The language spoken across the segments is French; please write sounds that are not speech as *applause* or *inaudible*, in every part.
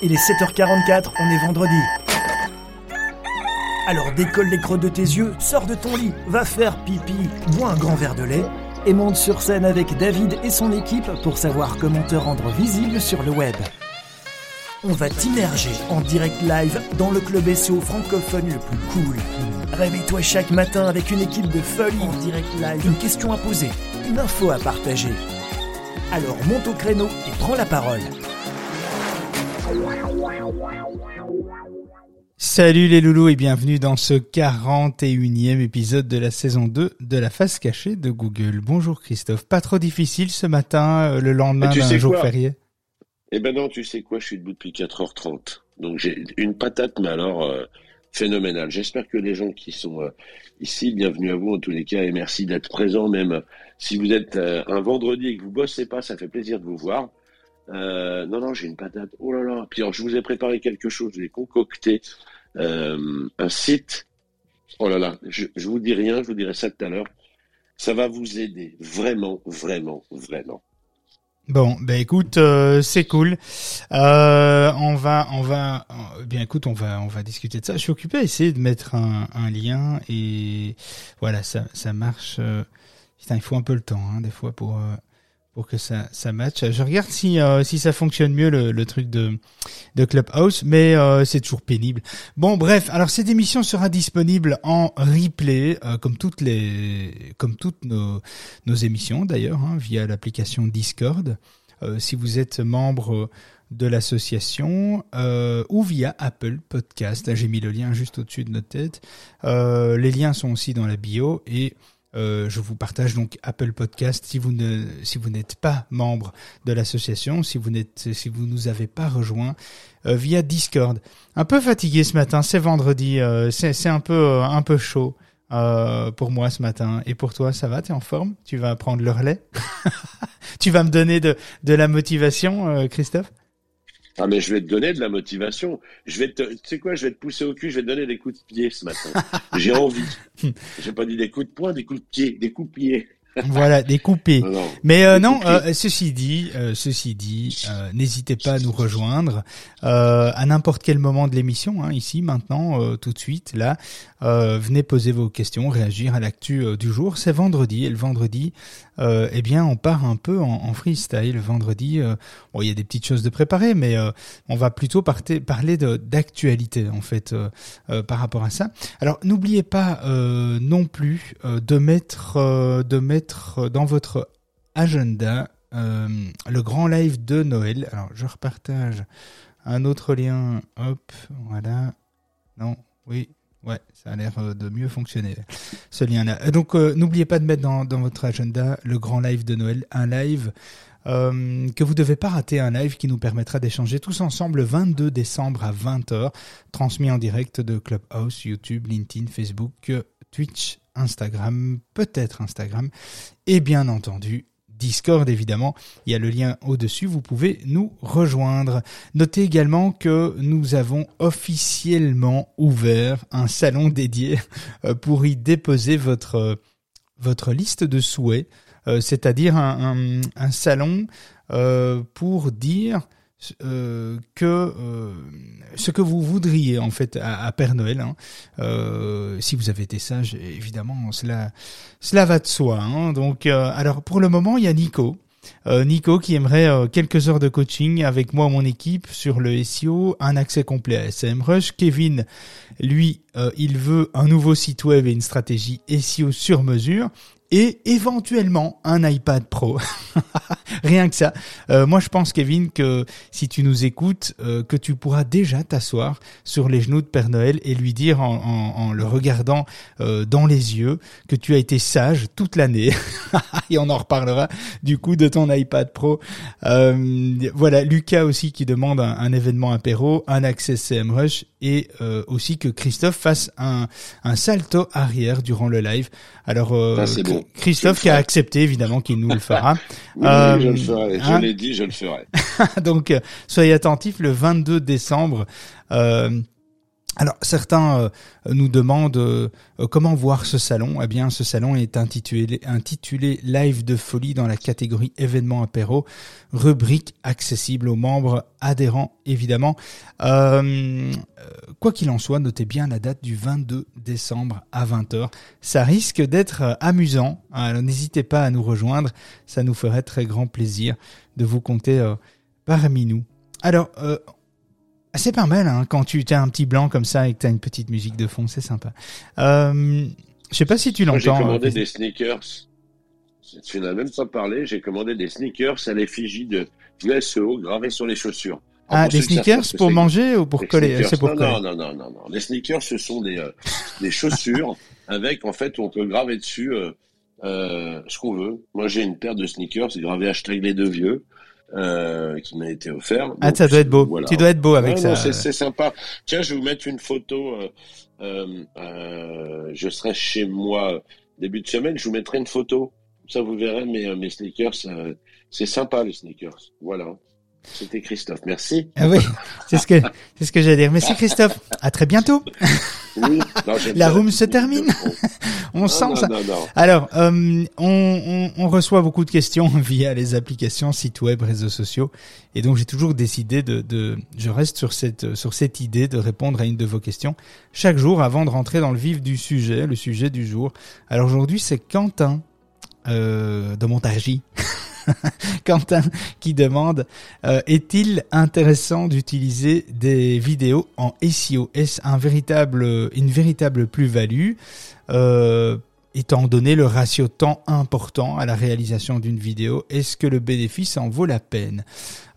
Il est 7h44, on est vendredi. Alors décolle les creux de tes yeux, sors de ton lit, va faire pipi, bois un grand verre de lait et monte sur scène avec David et son équipe pour savoir comment te rendre visible sur le web. On va t'immerger en direct live dans le club SEO francophone le plus cool. Réveille-toi chaque matin avec une équipe de folie en direct live, une question à poser, une info à partager. Alors monte au créneau et prends la parole. Salut les loulous et bienvenue dans ce 41e épisode de la saison 2 de la face cachée de Google. Bonjour Christophe, pas trop difficile ce matin, euh, le lendemain tu d'un jour férié? Eh ben non, tu sais quoi, je suis debout depuis 4h30. Donc j'ai une patate, mais alors euh, phénoménale. J'espère que les gens qui sont euh, ici, bienvenue à vous en tous les cas, et merci d'être présents, même si vous êtes euh, un vendredi et que vous bossez pas, ça fait plaisir de vous voir. Euh, non, non, j'ai une patate. Oh là là. Puis alors, je vous ai préparé quelque chose, je l'ai concocté. Euh, un site. Oh là là, je, vous dis rien, je vous dirai ça tout à l'heure. Ça va vous aider, vraiment, vraiment, vraiment. Bon, ben écoute, euh, c'est cool. Euh, on va, on va, bien écoute, on va, on va discuter de ça. Je suis occupé à essayer de mettre un, lien et voilà, ça, ça marche. putain, il faut un peu le temps, hein, des fois pour pour que ça, matche. Je regarde si euh, si ça fonctionne mieux le, truc de de Clubhouse, mais euh, c'est toujours pénible. Bon, bref, alors cette émission sera disponible en replay, euh, comme toutes les, comme toutes nos nos émissions d'ailleurs, hein, via l'application Discord. Si vous êtes membre de l'association ou via Apple Podcast. J'ai mis le lien juste au-dessus de notre tête. Les liens sont aussi dans la bio et euh, je vous partage donc Apple Podcast. Si vous ne si vous n'êtes pas membre de l'association, si vous n'êtes si vous nous avez pas rejoint euh, via Discord. Un peu fatigué ce matin, c'est vendredi, euh, c'est un peu euh, un peu chaud. euh, pour moi ce matin. Et pour toi ça va? T'es en forme? Tu vas prendre le relais? *laughs* Tu vas me donner de de la motivation Christophe? Ah mais je vais te donner de la motivation. Je vais te, tu sais quoi, je vais te pousser au cul, je vais te donner des coups de pied ce matin. *laughs* J'ai envie. J'ai pas dit des coups de poing, des coups de pied, des coups de pied. Voilà Non, non. Mais euh, non, euh, ceci dit, euh, ceci dit, euh, n'hésitez pas à nous rejoindre euh, à n'importe quel moment de l'émission, hein, ici, maintenant, euh, tout de suite, là. Euh, venez poser vos questions, réagir à l'actu du jour. C'est vendredi et le vendredi, euh, eh bien, on part un peu en, en freestyle. Le vendredi, euh, bon, il y a des petites choses de préparer, mais euh, on va plutôt parler d'actualité en fait par rapport à ça. Alors, n'oubliez pas euh, non plus euh, de mettre euh, de mettre dans votre agenda euh, le grand live de Noël. Alors, je repartage un autre lien. Hop, voilà. Non, oui, ouais, ça a l'air euh, de mieux fonctionner, ce lien-là. Euh, Donc, euh, n'oubliez pas de mettre dans, dans votre agenda le grand live de Noël, un live euh, que vous devez pas rater, un live qui nous permettra d'échanger tous ensemble le 22 décembre à 20h, transmis en direct de Clubhouse, YouTube, LinkedIn, Facebook, euh, Twitch, Instagram, peut-être Instagram, et bien entendu Discord évidemment, il y a le lien au-dessus, vous pouvez nous rejoindre. Notez également que nous avons officiellement ouvert un salon dédié euh, pour y déposer votre euh, liste de souhaits, euh, c'est-à-dire un, salon pour dire euh, que euh, ce que vous voudriez en fait à, à Père Noël. hein. Euh, si vous avez été sage, évidemment, cela cela va de soi. hein. Donc, euh, alors pour le moment, il y a Nico. Euh, Nico qui aimerait quelques heures de coaching avec moi mon équipe sur le SEO, un accès complet à SMrush. Kevin, lui, il veut un nouveau site web et une stratégie SEO sur mesure et éventuellement un iPad Pro. *laughs* Rien que ça. Euh, moi, je pense, Kevin, que si tu nous écoutes, euh, que tu pourras déjà t'asseoir sur les genoux de Père Noël et lui dire en, en- en le regardant euh, dans les yeux que tu as été sage toute l'année. *laughs* et on en reparlera du coup de ton iPad Pro. Euh, voilà, Lucas aussi qui demande un, un événement apéro, un accès CMrush et euh, aussi que Christophe fasse un, un salto arrière durant le live. Alors, euh, Ça, c'est bon. Christophe qui a ferai. accepté évidemment qu'il nous le fera. *laughs* Oui, Euh, je le ferai. Je hein. l'ai dit, je le ferai. *laughs* Donc, euh, soyez attentifs le 22 décembre. Euh, Alors certains euh, nous demandent euh, comment voir ce salon. Eh bien, ce salon est intitulé, Live de folie dans la catégorie événements apéro, rubrique accessible aux membres adhérents évidemment. Euh, quoi qu'il en soit, notez bien la date du 22 décembre à 20h. Ça risque d'être amusant. Alors n'hésitez pas à nous rejoindre. Ça nous ferait très grand plaisir de vous compter parmi nous. Alors, c'est pas mal hein, quand tu as un petit blanc comme ça et que tu as une petite musique de fond, c'est sympa. Euh, je sais pas si tu l'entends. J'ai commandé euh, des sneakers. Tu n'as même pas parlé. J'ai commandé des sneakers à l'effigie de SEO gravés sur les chaussures. ah, des sneakers pour manger ou pour coller C'est pour non, non, non, non, non, Les sneakers, ce sont des, euh, des chaussures *laughs* avec, en fait, on peut graver dessus euh, ce qu'on veut. Moi, j'ai une paire de sneakers, c'est gravé hashtag les deux vieux euh, qui m'a été offert. Ah, ça doit être beau. Tu dois être beau avec ça. C'est sympa. Tiens, je vais vous mettre une photo. Euh, euh, euh, je serai chez moi début de semaine. Je vous mettrai une photo. Ça, vous verrez mes, euh, mes sneakers. c'est sympa les sneakers. Voilà. C'était Christophe. Merci. Ah oui, c'est ce que c'est ce que j'allais dire. Merci Christophe. À très bientôt. Oui, La room se termine. on sent ça. Alors, euh, on, on, reçoit beaucoup de questions *laughs* via les applications, sites web, réseaux sociaux, et donc j'ai toujours décidé de, de, je reste sur cette sur cette idée de répondre à une de vos questions chaque jour avant de rentrer dans le vif du sujet, le sujet du jour. Alors aujourd'hui, c'est Quentin euh, de Montargis. *laughs* *laughs* Quentin qui demande euh, est-il intéressant d'utiliser des vidéos en SEO Est-ce une véritable plus-value euh, étant donné le ratio temps important à la réalisation d'une vidéo Est-ce que le bénéfice en vaut la peine?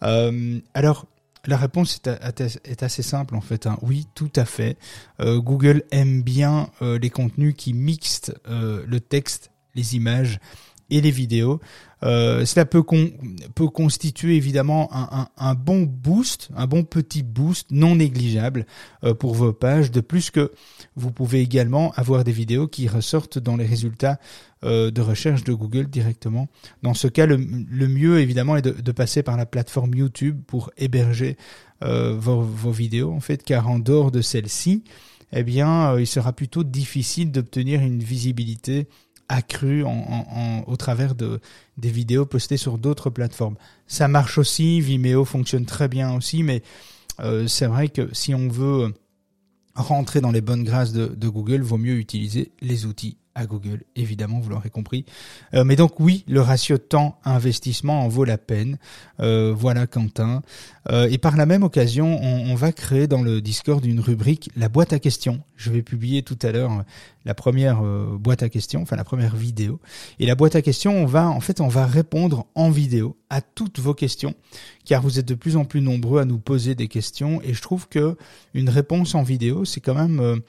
Euh, Alors la réponse est, assez simple en fait. Hein. Oui, tout à fait. Google aime bien les contenus qui mixent le texte, les images et les vidéos. Euh, cela peut, constituer évidemment un, bon boost, un bon petit boost non négligeable euh, pour vos pages. De plus que vous pouvez également avoir des vidéos qui ressortent dans les résultats euh, de recherche de Google directement. Dans ce cas, le, mieux évidemment est de, passer par la plateforme YouTube pour héberger vos, vos, vidéos en fait, car en dehors de celle-ci, eh bien, il sera plutôt difficile d'obtenir une visibilité accru en, au travers de des vidéos postées sur d'autres plateformes. Ça marche aussi, Vimeo fonctionne très bien aussi, mais euh, c'est vrai que si on veut rentrer dans les bonnes grâces de, de Google, vaut mieux utiliser les outils à Google, évidemment, vous l'aurez compris. Euh, mais donc oui, le ratio temps-investissement en vaut la peine. Euh, voilà Quentin. Et par la même occasion, on, on, va créer dans le Discord une rubrique la boîte à questions. Je vais publier tout à l'heure la première boîte à questions, enfin la première vidéo. Et la boîte à questions, on va en fait on va répondre en vidéo à toutes vos questions, car vous êtes de plus en plus nombreux à nous poser des questions. Et je trouve que une réponse en vidéo, c'est quand même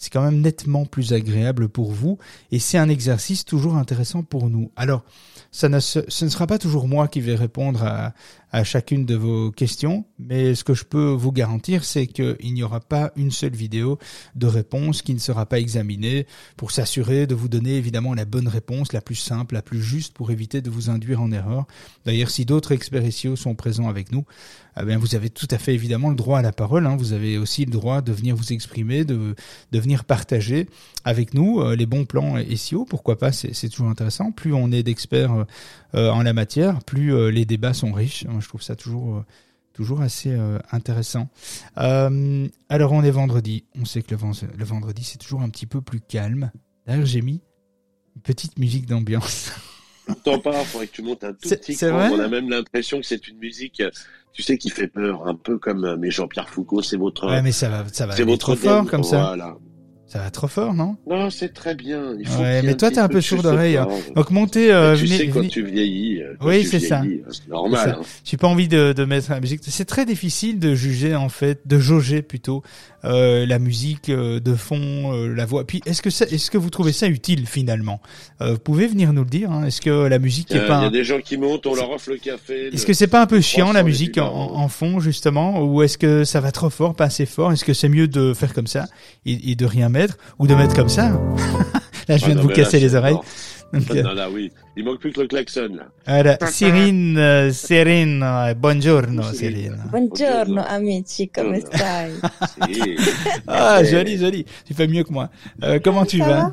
c'est quand même nettement plus agréable pour vous et c'est un exercice toujours intéressant pour nous. Alors, ça ne, ce ne sera pas toujours moi qui vais répondre à, à chacune de vos questions, mais ce que je peux vous garantir, c'est qu'il n'y aura pas une seule vidéo de réponse qui ne sera pas examinée pour s'assurer de vous donner évidemment la bonne réponse, la plus simple, la plus juste pour éviter de vous induire en erreur. D'ailleurs, si d'autres experts sont présents avec nous, eh bien, vous avez tout à fait évidemment le droit à la parole. Hein. Vous avez aussi le droit de venir vous exprimer, de, de venir partager avec nous euh, les bons plans SEO. Pourquoi pas? C'est toujours intéressant. Plus on est d'experts euh, en la matière, plus euh, les débats sont riches je trouve ça toujours euh, toujours assez euh, intéressant. Euh, alors on est vendredi, on sait que le, vendredi c'est toujours un petit peu plus calme. D'ailleurs j'ai mis une petite musique d'ambiance. T'en pas, faudrait que tu montes un tout petit peu. On a même l'impression que c'est une musique, tu sais, qui fait peur, un peu comme mais Jean-Pierre Foucault, c'est votre. Ouais, mais ça va, ça va. C'est votre fort comme ça. Voilà. Ça va trop fort, non? Non, c'est très bien. Il faut ouais, mais toi, t'es un peu sourd d'oreille. Hein. Donc montez. Euh, tu sais quand tu vieillis. Euh, oui, c'est ça. C'est normal. Hein. J'ai pas envie de, de mettre la musique. C'est très difficile de juger en fait, de jauger plutôt euh, la musique euh, de fond, euh, la voix. Puis est-ce que ça, est-ce que vous trouvez ça utile finalement? Vous pouvez venir nous le dire. Hein est-ce que la musique est pas Il y a des gens qui montent, on leur offre le café. Est-ce que c'est pas un peu chiant la musique en, en, fond justement, ou est-ce que ça va trop fort, pas assez fort? Est-ce que c'est mieux de faire comme ça et, et de rien mettre, ou de mettre comme ça. *laughs* là, je viens de vous casser les oreilles. Donc, *laughs* euh, Non, là, oui. Il manque plus que le klaxon, là. voilà. Cyrine, euh, Cyrine, euh, buongiorno, Cyrine. Cyrine. Buongiorno amici, Buongiorno. stai? Ah, joli, joli. Tu fais mieux que moi. Euh, comment tu Ça vas? va?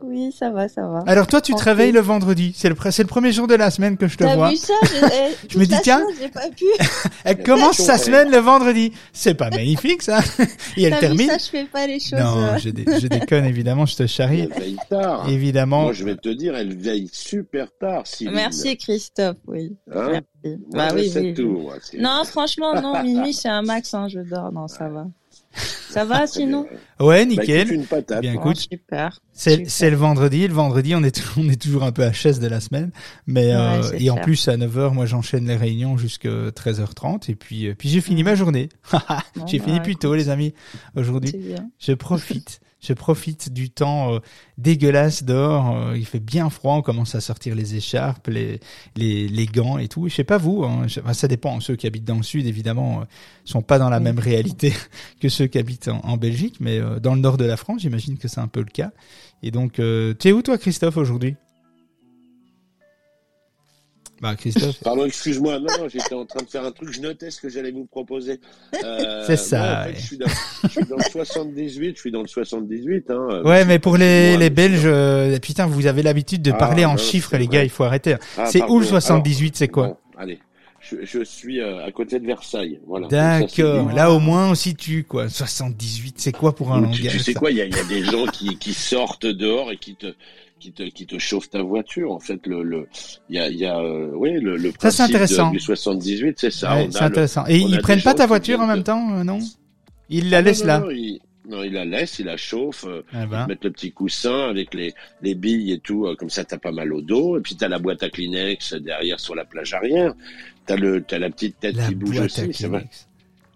Oui, ça va, ça va. Alors toi, tu te réveilles le vendredi. C'est le, pre- c'est le premier jour de la semaine que je te T'as vois. vu ça Je, eh, *laughs* Je toute me dis, la tiens. semaine, J'ai pas pu. *laughs* Elle commence sa semaine le vendredi. C'est pas magnifique, ça *laughs* Et elle T'as vu termine. ça Je fais pas les choses. Non, je, dé- je déconne, évidemment, je te charrie. Elle veille tard. Évidemment. Moi, je vais te dire, elle veille super tard. Merci Christophe, oui. Hein Merci. Moi, Bah je oui, sais oui. tout, moi. c'est- Non, franchement, non, minuit c'est un max, hein, je dors, non, ça va. Ça va sinon? Ouais, Bah, nickel. écoute, une patate. Bien, écoute, super. C'est le vendredi. Le vendredi, on est, *laughs* on est toujours un peu à chaise de la semaine. Mais euh, Ouais, et en plus, à 9h, moi, j'enchaîne les réunions jusqu'à 13h30. Et puis, euh, puis j'ai fini ma journée. *laughs* Bon, j'ai fini bah, plus tôt, les amis, aujourd'hui. Je profite. Je profite du temps euh, dégueulasse dehors. euh, il fait bien froid. On commence à sortir les écharpes, les, les, les gants et tout. Je sais pas vous. Hein, je- enfin, ça dépend. Ceux qui habitent dans le sud, évidemment, euh, sont pas dans la Oui. même réalité *laughs* que ceux qui habitent en, en Belgique. Mais euh, dans le nord de la France, j'imagine que c'est un peu le cas. Et donc, euh, tu es où toi, Christophe, aujourd'hui? Bah, Christophe. Pardon, excuse-moi. Non, non, j'étais en train de faire un truc. Je notais ce que j'allais vous proposer. Euh, *laughs* C'est ça, moi, en fait, ouais. je, suis dans, je suis dans le 78. Je suis dans le 78. Hein, Ouais, mais pour les, les Belges, c'est- euh, putain, vous avez l'habitude de Ah, parler en non, chiffres, les gars. Il faut arrêter. Ah, c'est où le pardon. 78 C'est quoi? Bon, allez. Je, je suis euh, à côté de Versailles. Voilà. Ça, D'accord. Là, au moins, on situe, quoi. 78, c'est quoi pour un langage tu sais ça quoi, il y a, il y a des gens qui, qui sortent dehors et qui te, qui te, qui te chauffent ta voiture. En fait, le, le, il y a, y a, euh, oui, le, le Ça, principe de- intéressant. du 78, c'est ça. Ouais, c'est le- intéressant. Et ils prennent pas ta voiture en même de- temps, euh, non Ils la Ah, laissent non, là. Non, il, non, il la laisse, il la chauffe. Eh ben. mettre le petit coussin avec les, les billes et tout, comme ça t'as pas mal au dos. Et puis t'as la boîte à Kleenex derrière sur la plage arrière. T'as le, t'as la petite tête La qui bouge aussi. c'est vrai.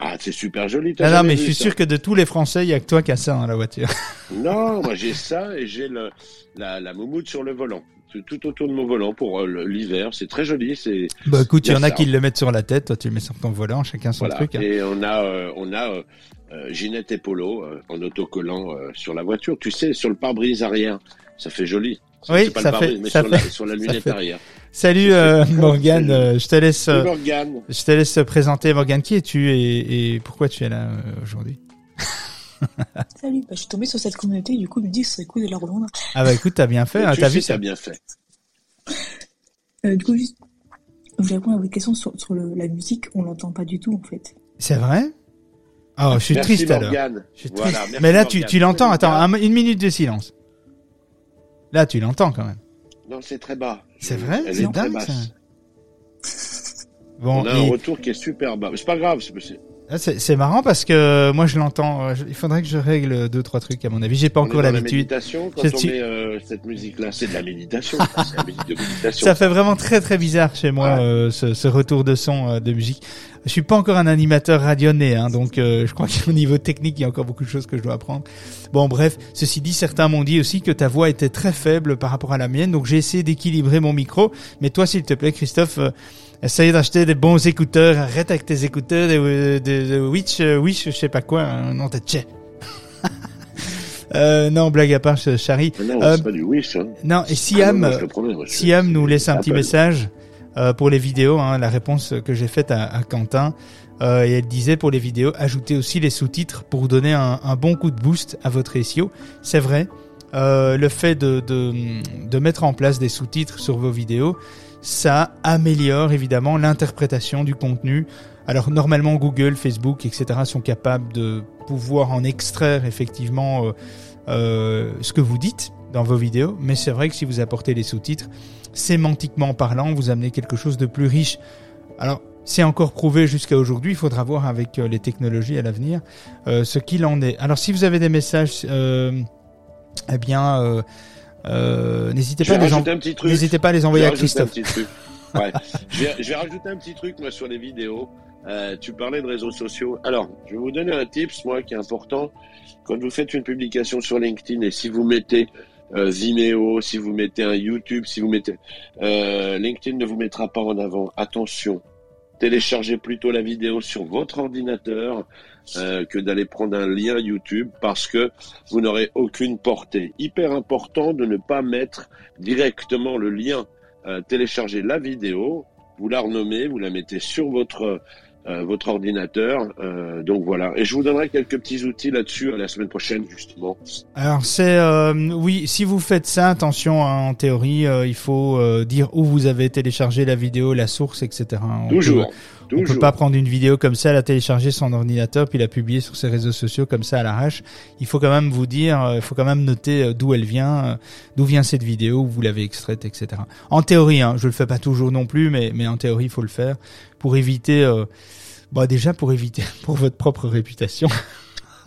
Ah, c'est super joli. Non, non, mais je suis ça sûr que de tous les Français, il y a que toi qui as ça dans la voiture. *laughs* Non, moi j'ai ça et j'ai le, la, la moumoute sur le volant. Tout, tout autour de mon volant pour euh, l'hiver. C'est très joli. C'est Bah écoute, il y en a ça. qui le mettent sur la tête, toi tu le mets sur ton volant, chacun son voilà. truc. hein. Et on a, euh, on a euh, Ginette et Polo en autocollant sur la voiture. Tu sais, sur le pare-brise arrière, ça fait joli. Oui, C'est pas ça le fait- mais ça sur, la, fait- sur la ça lunette fait- arrière. Salut euh, Morgane, euh, je te laisse, Salut euh, Morgane. je te laisse te présenter Morgane. Qui es-tu et, et pourquoi tu es là euh, aujourd'hui? *laughs* Salut, bah, je suis tombée sur cette communauté, du coup, je me dis que ce serait cool de la rejoindre. Ah bah écoute, t'as bien fait, hein, tu t'as vu t'as ça bien fait. Euh, du coup, juste, je voulais répondre à votre question sur, sur le, la musique, on l'entend pas du tout, en fait. C'est vrai? Oh, je suis Merci triste alors. Morgane. Je suis Voilà, triste. merci Mais là, tu, Morgane. tu l'entends. Attends, un- une minute de silence. Là, tu l'entends quand même. Non, c'est très bas. C'est vrai Elle C'est est très dingue, basse. ça. Bon, On a et- un retour qui est super bas. Mais c'est pas grave. c'est- ah, c'est c'est marrant parce que moi, je l'entends. euh, Il faudrait que je règle deux, trois trucs à mon avis. J'ai pas on encore l'habitude. méditation quand on suis- met euh, cette musique-là. C'est de la méditation. la musique de méditation. Ça fait vraiment très très bizarre chez moi Ouais. euh, ce, ce retour de son euh, de musique. Je suis pas encore un animateur radionné, hein, donc euh, je crois *laughs* qu'au niveau technique, il y a encore beaucoup de choses que je dois apprendre. Bon, bref, ceci dit, certains m'ont dit aussi que ta voix était très faible par rapport à la mienne, donc j'ai essayé d'équilibrer mon micro. Mais toi, s'il te plaît, Christophe, euh, essaye d'acheter des bons écouteurs. Arrête avec tes écouteurs de, de, de Witch, euh, Wish, je sais pas quoi. hein, non, t'es tché. Euh, non, blague à part. Ah Non, Euh, c'est pas du wish. Hein. Non, et Ah non, Siam, Siam nous laisse un petit message euh, pour les vidéos, hein, la réponse que j'ai faite à, à Quentin. Euh, et elle disait pour les vidéos, ajoutez aussi les sous-titres pour donner un, un bon coup de boost à votre SEO. C'est vrai, euh, le fait de, de, de mettre en place des sous-titres sur vos vidéos, ça améliore évidemment l'interprétation du contenu. Alors normalement Google, Facebook, etc. sont capables de pouvoir en extraire effectivement euh, euh, ce que vous dites dans vos vidéos, mais c'est vrai que si vous apportez les sous-titres, sémantiquement parlant, vous amenez quelque chose de plus riche. Alors, c'est encore prouvé jusqu'à aujourd'hui, il faudra voir avec euh, les technologies à l'avenir ce qu'il en est. Alors, si vous avez des messages, eh bien, euh, n'hésitez pas, les en- n'hésitez pas à les envoyer à Christophe. Ouais. je, vais, je vais rajouter un petit truc moi sur les vidéos. Euh, tu parlais de réseaux sociaux. Alors, je vais vous donner un tips moi qui est important. Quand vous faites une publication sur LinkedIn et si vous mettez euh, Vimeo, si vous mettez un YouTube, si vous mettez euh, LinkedIn ne vous mettra pas en avant. Attention. téléchargez plutôt la vidéo sur votre ordinateur euh, que d'aller prendre un lien YouTube parce que vous n'aurez aucune portée. Hyper important de ne pas mettre directement le lien euh, télécharger la vidéo, vous la renommez, vous la mettez sur votre euh, votre ordinateur. Euh, donc voilà. Et je vous donnerai quelques petits outils là-dessus à la semaine prochaine justement. Alors c'est euh, oui, si vous faites ça, attention hein, en théorie, il faut dire où vous avez téléchargé la vidéo, la source, etc. Toujours. On peut pas prendre une vidéo comme ça, la télécharger sur son ordinateur, puis la publier sur ses réseaux sociaux comme ça à l'arrache. Il faut quand même vous dire, il faut quand même noter d'où elle vient, d'où vient cette vidéo, où vous l'avez extraite, etc. En théorie, hein, je le fais pas toujours non plus, mais mais en théorie, il faut le faire pour éviter, euh, bah déjà pour éviter *laughs* pour votre propre réputation.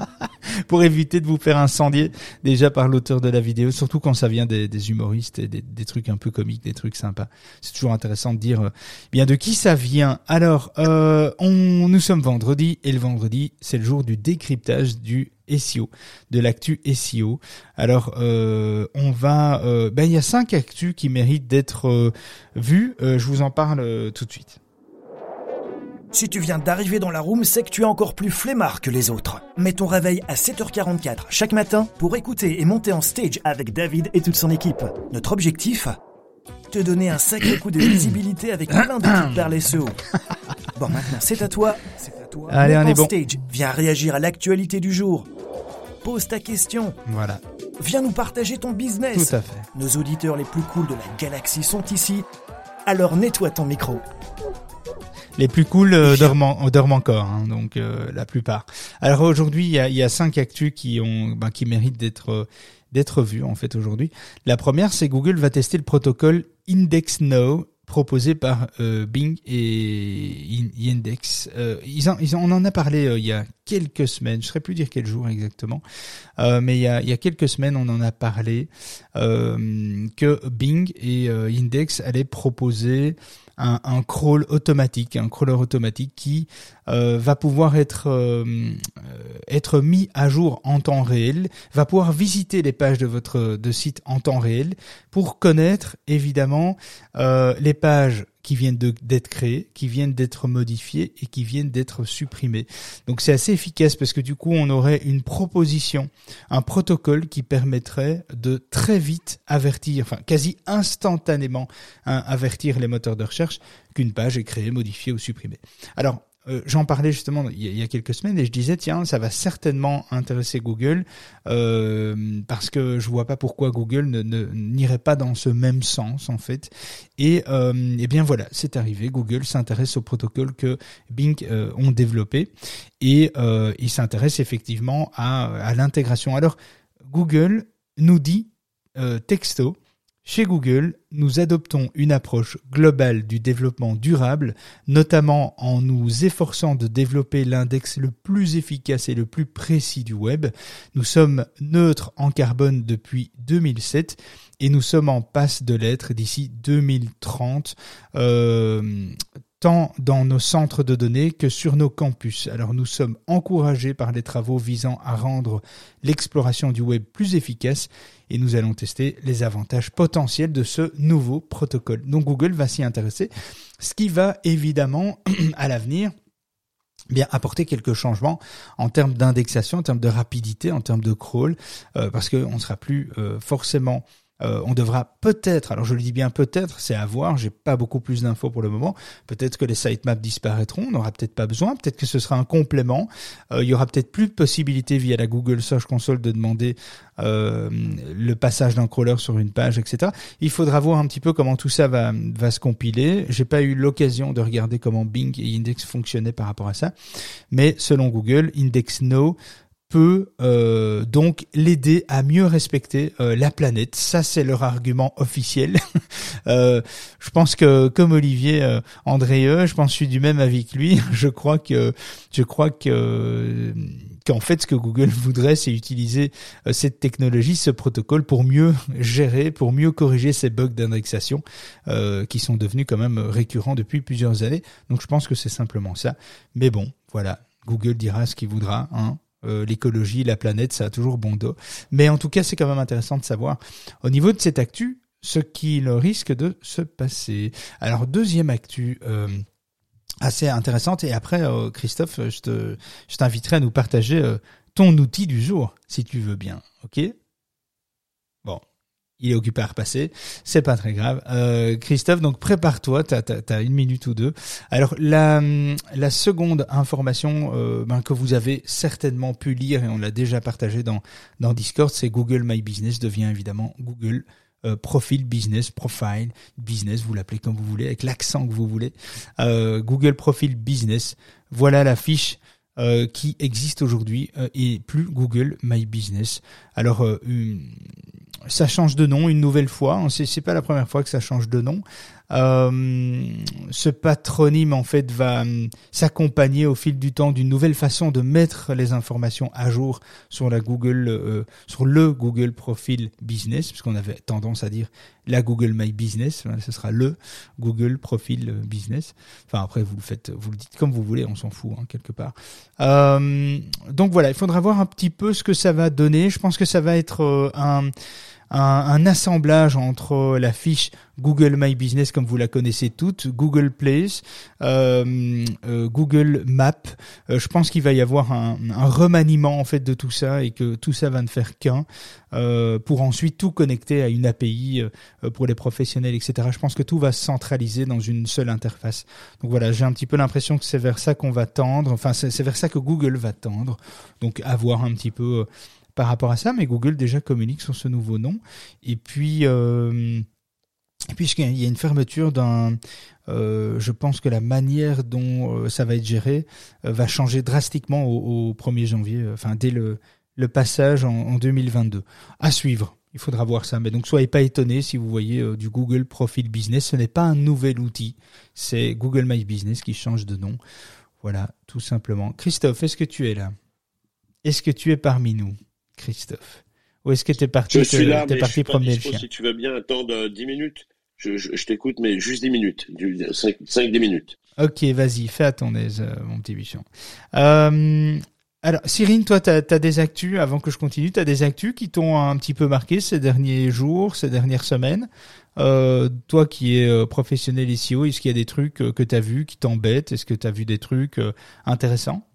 *laughs* pour éviter de vous faire incendier déjà par l'auteur de la vidéo, surtout quand ça vient des, humoristes et des, trucs un peu comiques, des trucs sympas. C'est toujours intéressant de dire euh, bien de qui ça vient. Alors, euh, on, nous sommes vendredi et le vendredi, c'est le jour du décryptage du SEO, de l'actu SEO. Alors, euh, on va, ben il y a cinq actus qui méritent d'être vus. je vous en parle tout de suite. Si tu viens d'arriver dans la room, c'est que tu es encore plus flemmard que les autres. Mets ton réveil à 7h44 chaque matin pour écouter et monter en stage avec David et toute son équipe. Notre objectif Te donner un sacré coup de visibilité avec *coughs* plein de petites perles SEO. Bon, maintenant, c'est à toi. C'est à toi. Allez, on est bon. stage. Viens réagir à l'actualité du jour. Pose ta question. Voilà. Viens nous partager ton business. Tout à fait. Nos auditeurs les plus cools de la galaxie sont ici. Alors nettoie ton micro. Les plus cool euh, dorment, dorment encore, hein, donc euh, la plupart. Alors aujourd'hui, il y a, y a, cinq actus qui ont, ben, qui méritent d'être euh, d'être vus en fait aujourd'hui. La première, c'est Google va tester le protocole Index Now proposé par euh, Bing et. Euh, ils, en, ils on en a parlé euh, il y a quelques semaines, je ne saurais plus dire quel jour exactement, mais il y, a, il y a quelques semaines on en a parlé que Bing et Index allaient proposer un, crawl automatique, un crawler automatique qui euh, va pouvoir être euh, être mis à jour en temps réel, va pouvoir visiter les pages de votre de site en temps réel pour connaître évidemment euh, les pages qui viennent d'être créés, qui viennent d'être modifiés et qui viennent d'être supprimés. Donc c'est assez efficace parce que du coup on aurait une proposition, un protocole qui permettrait de très vite avertir, enfin quasi instantanément hein, avertir les moteurs de recherche qu'une page est créée, modifiée ou supprimée. Alors euh, j'en parlais justement il y, a, quelques semaines et je disais tiens ça va certainement intéresser Google euh, parce que je vois pas pourquoi Google ne n'irait pas dans ce même sens en fait. Et euh, eh bien voilà c'est arrivé. Google s'intéresse au protocole que Bing euh, ont développé et euh, il s'intéresse effectivement à, à l'intégration. Alors Google nous dit texto chez Google, nous adoptons une approche globale du développement durable, notamment en nous efforçant de développer l'index le plus efficace et le plus précis du web. Nous sommes neutres en carbone depuis 2007 et nous sommes en passe de l'être d'ici 2030. Euh, tant dans nos centres de données que sur nos campus. Alors nous sommes encouragés par les travaux visant à rendre l'exploration du web plus efficace et nous allons tester les avantages potentiels de ce nouveau protocole. Donc Google va s'y intéresser, ce qui va évidemment *clears throat* à l'avenir bien apporter quelques changements en termes d'indexation, en termes de rapidité, en termes de crawl, euh, parce qu'on ne sera plus euh, forcément euh, on devra peut-être, alors je le dis bien peut-être, c'est à voir, j'ai pas beaucoup plus d'infos pour le moment. Peut-être que les sitemaps disparaîtront, on n'aura peut-être pas besoin, peut-être que ce sera un complément. Euh, il y aura peut-être plus de possibilités via la Google Search Console de demander euh, le passage d'un crawler sur une page, etc. Il faudra voir un petit peu comment tout ça va, va se compiler. J'ai pas eu l'occasion de regarder comment Bing et Index fonctionnaient par rapport à ça, mais selon Google, Index No peut euh, donc l'aider à mieux respecter euh, la planète. Ça, c'est leur argument officiel. *laughs* euh, je pense que, comme Olivier euh, Andréeux, je pense que je suis du même avis que lui. *laughs* Je crois que, je crois que qu'en fait, ce que Google *laughs* voudrait, c'est utiliser euh, cette technologie, ce protocole, pour mieux gérer, pour mieux corriger ces bugs d'indexation euh, qui sont devenus quand même récurrents depuis plusieurs années. Donc, je pense que c'est simplement ça. Mais bon, voilà. Google dira ce qu'il voudra. Hein. Euh, l'écologie, la planète, ça a toujours bon dos. Mais en tout cas, c'est quand même intéressant de savoir au niveau de cette actu ce qu'il risque de se passer. Alors deuxième actu. Euh, assez intéressante. Et après, euh, Christophe, je te, je t'inviterai à nous partager ton outil du jour, si tu veux bien. Ok? Il est occupé à repasser, c'est pas très grave. Euh, Christophe, donc prépare-toi, t'as as, une minute ou deux. Alors la, la seconde information euh, ben, que vous avez certainement pu lire et on l'a déjà partagé dans dans Discord, c'est Google My Business devient évidemment Google euh, profil business, profile business, vous l'appelez comme vous voulez, avec l'accent que vous voulez. Euh, Google Profile Business, voilà la fiche euh, qui existe aujourd'hui et plus Google My Business. Alors ça change de nom une nouvelle fois. Hein, c'est, pas la première fois que ça change de nom. Euh, ce patronyme en fait va hum, s'accompagner au fil du temps d'une nouvelle façon de mettre les informations à jour sur la Google, euh, sur le Google Profile Business, puisqu'on avait tendance à dire la Google My Business, ce sera le Google Profile Business. Enfin après vous le faites, vous le dites comme vous voulez, on s'en fout hein, quelque part. Euh, donc voilà, il faudra voir un petit peu ce que ça va donner. Je pense que ça va être euh, un un, assemblage entre la fiche Google My Business comme vous la connaissez toutes, Google Place, euh, euh, Google Maps. Euh, je pense qu'il va y avoir un, remaniement en fait de tout ça et que tout ça va ne faire qu'un pour ensuite tout connecter à une API pour les professionnels, etc. Je pense que tout va se centraliser dans une seule interface. Donc voilà, j'ai un petit peu l'impression que c'est vers ça qu'on va tendre. Enfin, c'est vers ça que Google va tendre. Donc avoir un petit peu par rapport à ça, mais Google déjà communique sur ce nouveau nom. Et puis, euh, puisqu'il y a une fermeture d'un, euh, je pense que la manière dont euh, ça va être géré va changer drastiquement au, 1er janvier, enfin dès le, passage en, en, 2022. À suivre. Il faudra voir ça. Mais donc soyez pas étonnés si vous voyez du Google Profile Business. Ce n'est pas un nouvel outil. C'est Google My Business qui change de nom. Voilà, tout simplement. Christophe, est-ce que tu es là? Est-ce que tu es parmi nous? Christophe Où est-ce que tu es parti Je suis là, mais parti promener le chien? Si tu veux bien attendre 10 minutes, je, t'écoute, mais juste 10 minutes, 5-10 minutes. Ok, vas-y, fais à ton aise, euh, mon petit bichon. Euh, alors, Cyrine, toi, tu as, des actus, avant que je continue, tu as des actus qui t'ont un petit peu marqué ces derniers jours, ces dernières semaines? Euh, toi qui es professionnel SEO, est-ce qu'il y a des trucs que tu as vus qui t'embêtent? Est-ce que tu as vu des trucs intéressants?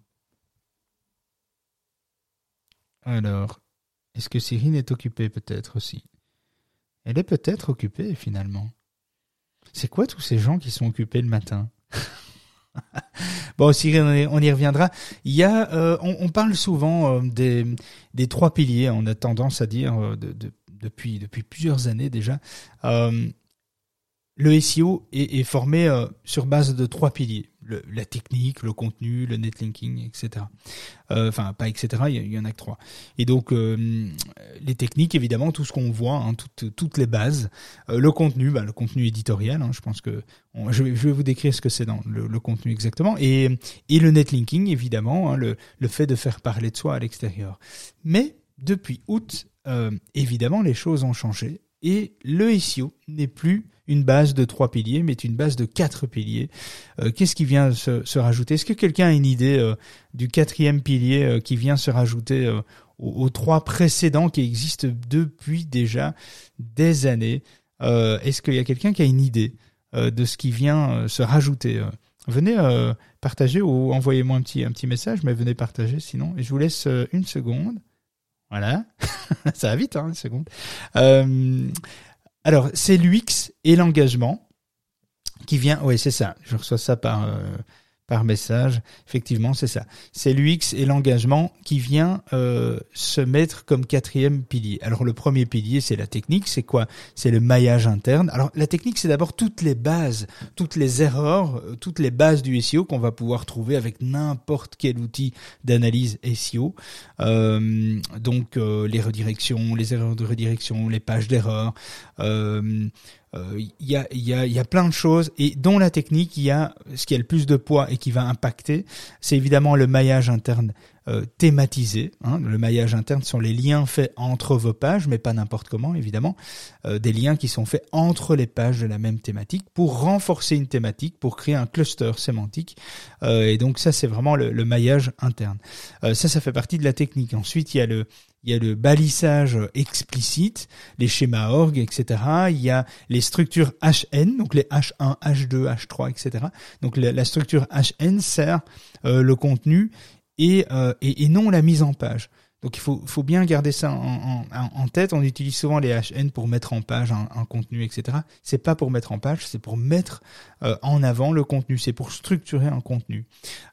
Alors, est-ce que Cyrine est occupée peut-être aussi? Elle est peut-être occupée finalement. C'est quoi tous ces gens qui sont occupés le matin? *laughs* Bon, Cyrine, on y reviendra. Il y a, euh, on, parle souvent euh, des, trois piliers. On a tendance à dire euh, depuis plusieurs années déjà. le SEO est formé sur base de trois piliers la technique, le contenu, le netlinking, etc. Euh, enfin, pas etc. Il y, en a que trois. Et donc euh, les techniques, évidemment, tout ce qu'on voit, hein, toutes, les bases. Euh, le contenu, bah, le contenu éditorial. Hein, je pense que je, vais, vous décrire ce que c'est dans le, contenu exactement. Et, et le netlinking, évidemment, hein, le fait de faire parler de soi à l'extérieur. Mais depuis août, évidemment, les choses ont changé et le SEO n'est plus une base de trois piliers, mais une base de quatre piliers. Euh, qu'est-ce qui vient se, rajouter? Est-ce que quelqu'un a une idée euh, du quatrième pilier euh, qui vient se rajouter aux, trois précédents qui existent depuis déjà des années? Est-ce qu'il y a quelqu'un qui a une idée de ce qui vient se rajouter Venez partager ou envoyez-moi un petit, un petit message, mais venez partager sinon. Et je vous laisse une seconde. Voilà, *laughs* ça va vite, hein, une seconde. Alors, c'est l'UX et l'engagement qui vient. Oui, c'est ça. Je reçois ça par euh, par message. Effectivement, c'est ça. C'est l'UX et l'engagement qui vient euh, se mettre comme quatrième pilier. Alors le premier pilier, c'est la technique. C'est quoi? C'est le maillage interne. Alors la technique, c'est d'abord toutes les bases, toutes les erreurs, euh, toutes les bases du SEO qu'on va pouvoir trouver avec n'importe quel outil d'analyse SEO. Euh, donc les redirections, les erreurs de redirection, les pages d'erreur. Euh, il euh, y, a, y, a, y a plein de choses et dont la technique, il y a ce qui a le plus de poids et qui va impacter, c'est évidemment le maillage interne euh, thématisé. Hein. Le maillage interne sont les liens faits entre vos pages, mais pas n'importe comment évidemment, euh, des liens qui sont faits entre les pages de la même thématique pour renforcer une thématique, pour créer un cluster sémantique. et donc ça, c'est vraiment le, le, maillage interne. ça, ça fait partie de la technique. Ensuite, il y a le il y a le balisage explicite, les schémas org, etc. Il y a les structures HN, donc les H1, H2, H3, etc. Donc la, structure HN sert euh, le contenu euh, et, non la mise en page. Donc il faut, faut bien garder ça en, en, tête. On utilise souvent les HN pour mettre en page un, un contenu, etc. C'est pas pour mettre en page, c'est pour mettre euh, en avant le contenu. C'est pour structurer un contenu.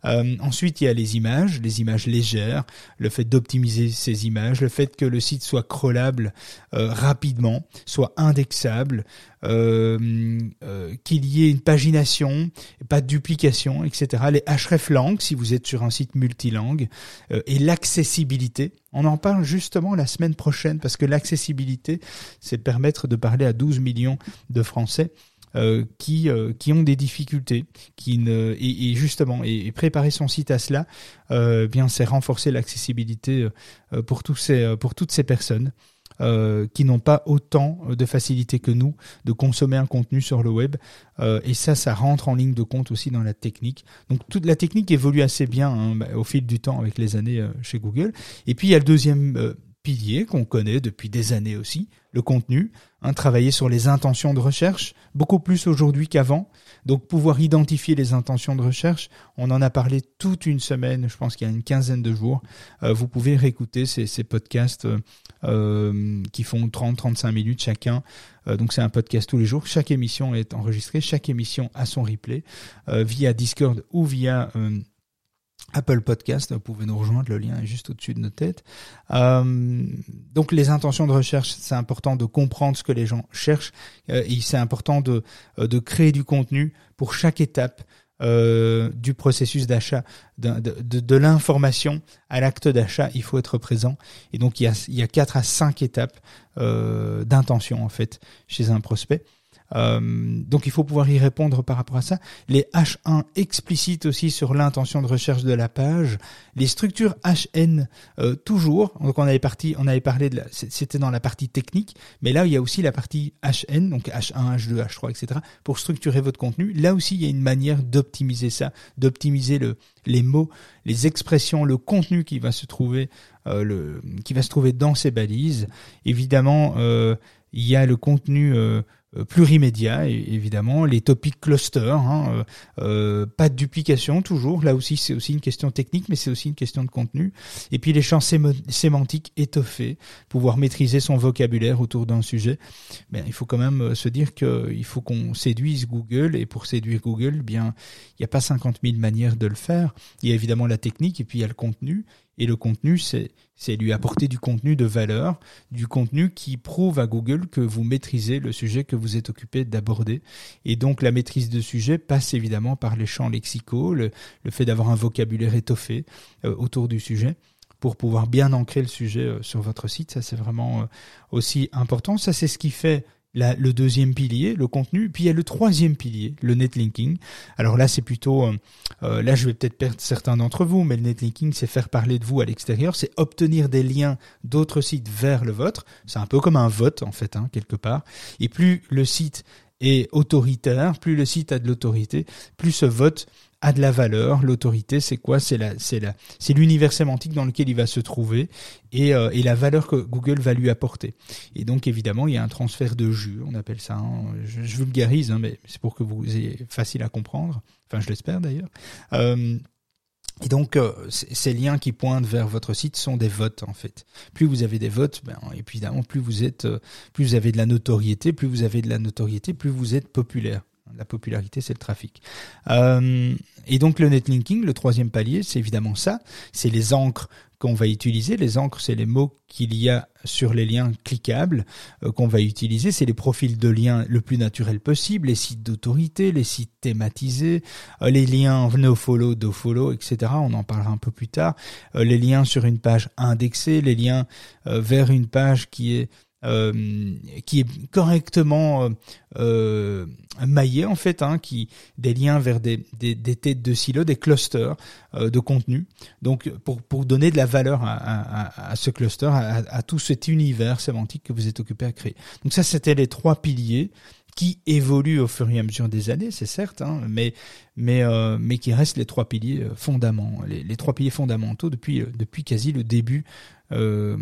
Euh, ensuite, il y a les images, les images légères, le fait d'optimiser ces images, le fait que le site soit crawlable euh, rapidement, soit indexable, euh, euh, qu'il y ait une pagination, pas de duplication, etc. Les hreflang si vous êtes sur un site multilingue euh, et l'accessibilité. On en parle justement la semaine prochaine parce que l'accessibilité, c'est permettre de parler à 12 millions de Français. Euh, qui qui ont des difficultés, qui ne et, et justement et, préparer son site à cela, euh, bien c'est renforcer l'accessibilité pour tous ces pour toutes ces personnes. Euh, qui n'ont pas autant de facilité que nous de consommer un contenu sur le web. Euh, et ça, ça rentre en ligne de compte aussi dans la technique. Donc toute la technique évolue assez bien hein, bah, au fil du temps avec les années euh, chez Google. Et puis il y a le deuxième pilier qu'on connaît depuis des années aussi, le contenu, hein, travailler sur les intentions de recherche, beaucoup plus aujourd'hui qu'avant. Donc pouvoir identifier les intentions de recherche, on en a parlé toute une semaine, je pense qu'il y a une quinzaine de jours. Euh, vous pouvez réécouter ces, podcasts euh, euh qui font 30-35 minutes chacun. Donc c'est un podcast tous les jours. Chaque émission est enregistrée, chaque émission a son replay via Discord ou via Apple Podcast, vous pouvez nous rejoindre, le lien est juste au-dessus de nos têtes. Euh, donc les intentions de recherche, c'est important de comprendre ce que les gens cherchent euh, et c'est important de, euh, de créer du contenu pour chaque étape du processus d'achat, de, de, l'information à l'acte d'achat, il faut être présent. Et donc il y a, il y a 4 à 5 étapes d'intention en fait chez un prospect. Euh, donc il faut pouvoir y répondre par rapport à ça. Les H1 explicites aussi sur l'intention de recherche de la page. Les structures HN euh, toujours. Donc on avait parti, on avait parlé de, c'était dans la partie technique, mais là il y a aussi la partie HN, donc H1, H2, H3, etc. pour structurer votre contenu. Là aussi il y a une manière d'optimiser ça, d'optimiser le les mots, les expressions, le contenu qui va se trouver, euh, le, qui va se trouver dans ces balises. Évidemment, euh, il y a le contenu euh, plurimédia évidemment, les topics clusters, hein, euh, euh, pas de duplication toujours. Là aussi, c'est aussi une question technique, mais c'est aussi une question de contenu. Et puis les champs sémantiques étoffés, pouvoir maîtriser son vocabulaire autour d'un sujet. Ben, il faut quand même se dire qu'il faut qu'on séduise Google, et pour séduire Google, bien, il n'y a pas 50 000 manières de le faire. Il y a évidemment la technique, et puis il y a le contenu. Et le contenu, c'est lui apporter du contenu de valeur, du contenu qui prouve à Google que vous maîtrisez le sujet que vous êtes occupé d'aborder. Et donc la maîtrise de sujet passe évidemment par les champs lexicaux, le, fait d'avoir un vocabulaire étoffé euh, autour du sujet pour pouvoir bien ancrer le sujet euh, sur votre site. Ça, c'est vraiment euh, aussi important. Ça, c'est ce qui fait le deuxième pilier, le contenu, puis il y a le troisième pilier, le netlinking. Alors là, c'est plutôt, euh, euh, là, je vais peut-être perdre certains d'entre vous, mais le netlinking, c'est faire parler de vous à l'extérieur, c'est obtenir des liens d'autres sites vers le vôtre. C'est un peu comme un vote en fait, hein, quelque part. Et plus le site est autoritaire, plus le site a de l'autorité, plus ce vote a de la valeur. L'autorité, c'est quoi? C'est la, c'est la, c'est l'univers sémantique dans lequel il va se trouver et, euh, et la valeur que Google va lui apporter. Et donc évidemment, il y a un transfert de jus, on appelle ça. Hein. je, vulgarise, hein, mais c'est pour que vous ayez facile à comprendre. Enfin, je l'espère d'ailleurs. Euh, et donc, euh, ces liens qui pointent vers votre site sont des votes en fait. Plus vous avez des votes, ben, évidemment, plus vous êtes, plus vous avez de la notoriété, plus vous avez de la notoriété, plus vous êtes populaire. La popularité, c'est le trafic. Euh, et donc le netlinking, le troisième palier, c'est évidemment ça. C'est les encres qu'on va utiliser. Les encres, c'est les mots qu'il y a sur les liens cliquables euh, qu'on va utiliser. C'est les profils de liens le plus naturel possible, les sites d'autorité, les sites thématisés, euh, les liens no-follow, do-follow, etc. On en parlera un peu plus tard. les liens sur une page indexée, les liens vers une page qui est euh, qui est correctement euh, euh, maillé en fait, hein, qui des liens vers des, des, têtes de silos, des clusters de contenu. Donc pour pour donner de la valeur à, ce cluster, à, à, tout cet univers sémantique que vous êtes occupé à créer. Donc ça, c'était les trois piliers qui évoluent au fur et à mesure des années, c'est certes, hein, mais mais euh, mais qui restent les trois piliers euh, fondamentaux, les, trois piliers fondamentaux depuis depuis quasi le début euh,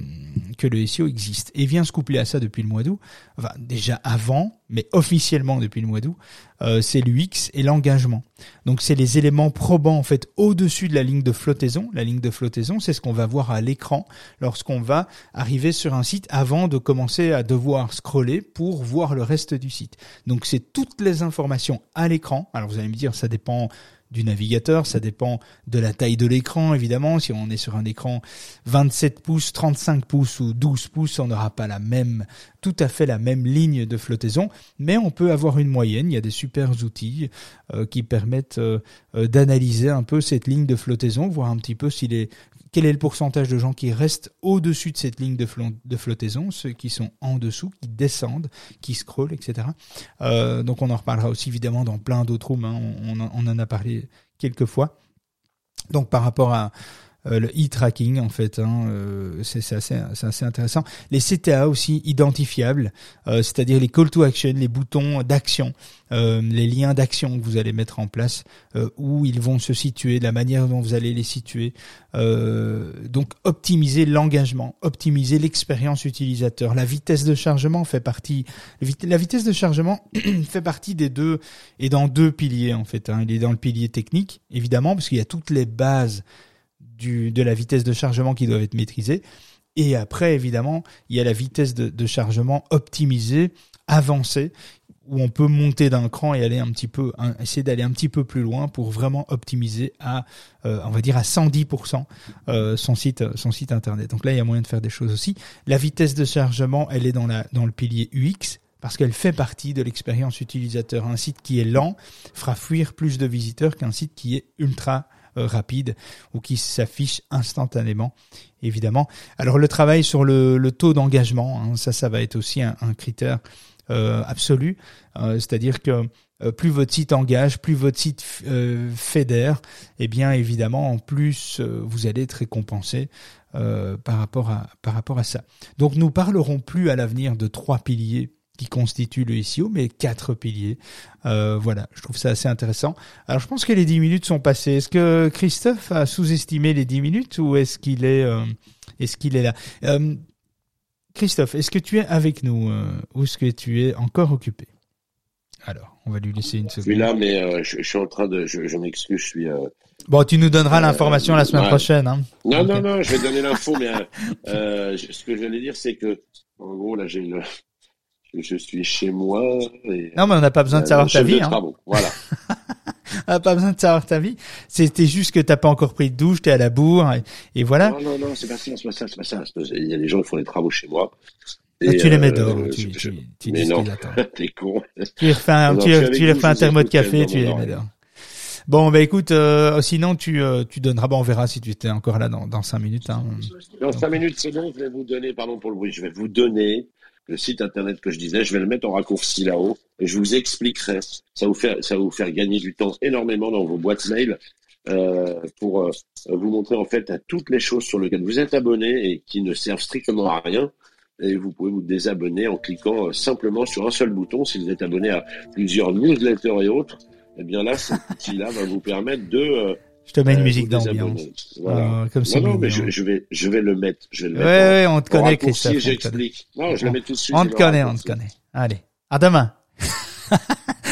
que le SEO existe. Et vient se coupler à ça depuis le mois d'août, enfin déjà avant, mais officiellement depuis le mois d'août, euh, c'est l'UX et l'engagement. Donc c'est les éléments probants en fait au-dessus de la ligne de flottaison. La ligne de flottaison, c'est ce qu'on va voir à l'écran lorsqu'on va arriver sur un site avant de commencer à devoir scroller pour voir le reste du site. Donc c'est toutes les informations à l'écran. Alors vous allez me dire ça dépend du navigateur, ça dépend de la taille de l'écran évidemment. Si on est sur un écran 27 pouces, 35 pouces ou 12 pouces, on n'aura pas la même, tout à fait la même ligne de flottaison, mais on peut avoir une moyenne. Il y a des super outils euh, qui permettent euh, euh, d'analyser un peu cette ligne de flottaison, voir un petit peu s'il est quel est le pourcentage de gens qui restent au-dessus de cette ligne de, flottaison, ceux qui sont en dessous, qui descendent, qui scrollent, etc. Euh, donc on en reparlera aussi évidemment dans plein d'autres rooms, hein. on, en a parlé quelques fois. Donc par rapport à, euh, le e-tracking en fait. Hein, euh, c'est assez, assez, intéressant. Les CTA aussi identifiables, euh, c'est-à-dire les call to action, les boutons d'action, les liens d'action que vous allez mettre en place, où ils vont se situer, la manière dont vous allez les situer. donc optimiser l'engagement, optimiser l'expérience utilisateur. La vitesse de chargement fait partie. La vitesse de chargement *clears throat* fait partie des deux et dans deux piliers en fait. Hein. Il est dans le pilier technique évidemment parce qu'il y a toutes les bases du, de la vitesse de chargement qui doivent être maîtrisées. Et après, évidemment, il y a la vitesse de, chargement optimisée, avancée, où on peut monter d'un cran et aller un petit peu, essayer d'aller un petit peu plus loin pour vraiment optimiser à, euh, on va dire à 110% euh, son site, son site internet. Donc là, il y a moyen de faire des choses aussi. La vitesse de chargement, elle est dans la, dans le pilier UX parce qu'elle fait partie de l'expérience utilisateur. Un site qui est lent fera fuir plus de visiteurs qu'un site qui est ultra rapide ou qui s'affiche instantanément, évidemment. Alors le travail sur le, le taux d'engagement, hein, ça, ça va être aussi un, un critère euh, absolu, euh, c'est-à-dire que plus votre site engage, plus votre site fédère, et eh bien évidemment en plus vous allez être récompensé par rapport à par rapport à ça. Donc nous parlerons plus à l'avenir de trois piliers qui constitue le SEO, mais quatre piliers. Euh, voilà, je trouve ça assez intéressant. Alors je pense que les dix minutes sont passées. Est-ce que Christophe a sous-estimé les dix minutes ou est-ce qu'il est, euh, est-ce qu'il est là? Euh, Christophe, est-ce que tu es avec nous ou est-ce que tu es encore occupé? Alors, on va lui laisser une seconde. Je suis là, mais je, je, suis en train de, je, je m'excuse, je suis. Bon, tu nous donneras l'information la semaine ouais. prochaine. Hein. Non, okay. non, non, je vais donner l'info, mais *laughs* ce que je voulais dire, c'est que, en gros, là, j'ai le, je suis chez moi. Et, non, mais on n'a pas besoin de savoir ta vie. Hein. Voilà. *laughs* on n'a pas besoin de savoir ta vie. C'était juste que t'as pas encore pris de douche, t'es à la bourre, et, et, voilà. Non, non, non, c'est pas ça, c'est pas ça, c'est pas ça. Il y a des gens qui font des travaux chez moi. Et, et tu les mets dehors. Euh, tu, tu, tu mais non, *laughs* t'es con. Tu refais un, non, tu, tu refais un thermo de café, tu les mets dehors. Bon, bah écoute, euh, sinon tu euh, tu donneras, bon, on verra si tu étais encore là dans dans cinq minutes. Hein. Dans cinq minutes, c'est bon. Je vais vous donner, pardon pour le bruit, je vais vous donner le site internet que je disais, je vais le mettre en raccourci là-haut et je vous expliquerai. Ça vous faire, ça vous faire gagner du temps énormément dans vos boîtes mail euh, pour euh, vous montrer en fait à toutes les choses sur lesquelles vous êtes abonné et qui ne servent strictement à rien. Et vous pouvez vous désabonner en cliquant euh, simplement sur un seul bouton. Si vous êtes abonné à plusieurs newsletters et autres, eh bien là, cet outil-là va vous permettre de euh, je te mets une euh, musique d'ambiance. Voilà. Comme non, non, mais je, je, vais, je vais le mettre. Je vais le ouais, mettre ouais, on te connaît, Christophe. j'explique. Non, je le mets tout de suite. On te connaît, on te connaît. Allez, à demain. *laughs*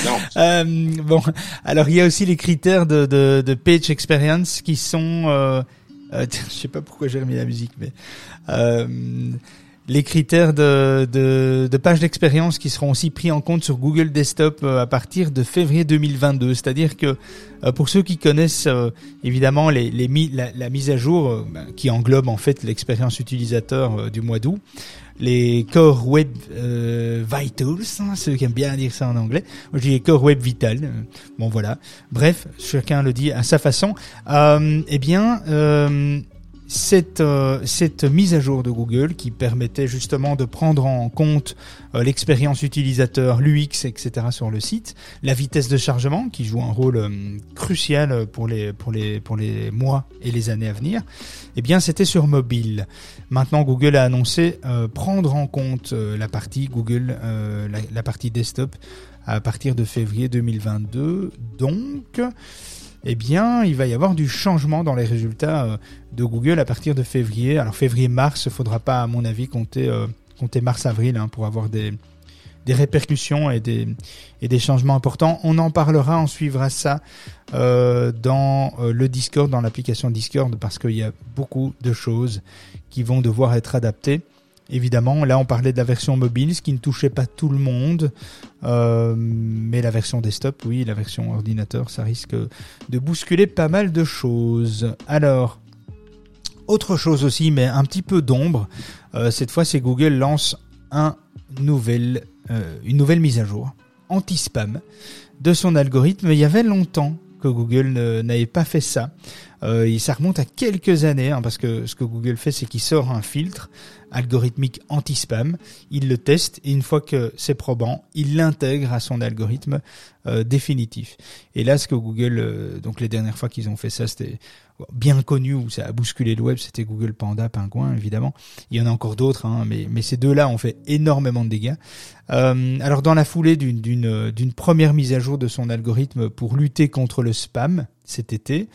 non. *laughs* euh, bon, alors il y a aussi les critères de, de, de page experience qui sont, euh, euh, *laughs* je sais pas pourquoi j'ai remis la musique, mais euh, les critères de, de, de page d'expérience qui seront aussi pris en compte sur Google Desktop à partir de février 2022. C'est-à-dire que pour ceux qui connaissent évidemment les, les la, la, mise à jour qui englobe en fait l'expérience utilisateur du mois d'août, les Core Web euh, Vitals, hein, ceux qui aiment bien dire ça en anglais. Moi, je dis Core Web Vital. Bon, voilà. Bref, chacun le dit à sa façon. Euh, eh bien, euh, cette, euh, cette mise à jour de Google qui permettait justement de prendre en compte euh, l'expérience utilisateur, l'UX, etc. sur le site, la vitesse de chargement qui joue un rôle euh, crucial pour les, mois et les années à venir, eh bien c'était sur mobile. Maintenant Google a annoncé prendre en compte la partie Google, la, partie desktop à partir de février 2022. Donc, eh bien, il va y avoir du changement dans les résultats euh, de Google à partir de février. Alors février-mars, il faudra pas, à mon avis, compter, euh, compter mars-avril hein, pour avoir des, répercussions et des, changements importants. On en parlera, on suivra ça euh, dans le Discord, dans l'application Discord, parce qu'il y a beaucoup de choses qui vont devoir être adaptées. Évidemment, là on parlait de la version mobile, ce qui ne touchait pas tout le monde, euh, mais la version desktop, oui, la version ordinateur, ça risque de bousculer pas mal de choses. Alors, autre chose aussi, mais un petit peu d'ombre, euh, cette fois c'est Google lance euh, une nouvelle mise à jour anti-spam de son algorithme. Il y avait longtemps que Google n'avait pas fait ça. Ça remonte à quelques années, hein, parce que ce que Google fait, c'est qu'il sort un filtre algorithmique anti-spam, il le teste, et une fois que c'est probant, il l'intègre à son algorithme euh, définitif. Et là, ce que Google, euh, donc les dernières fois qu'ils ont fait ça, c'était bien connu, où ça a bousculé le web, c'était Google Panda, Pingouin, évidemment. Il y en a encore d'autres, hein, mais, mais ces deux-là ont fait énormément de dégâts. Euh, alors, dans la foulée d'une- première mise à jour de son algorithme pour lutter contre le spam cet été,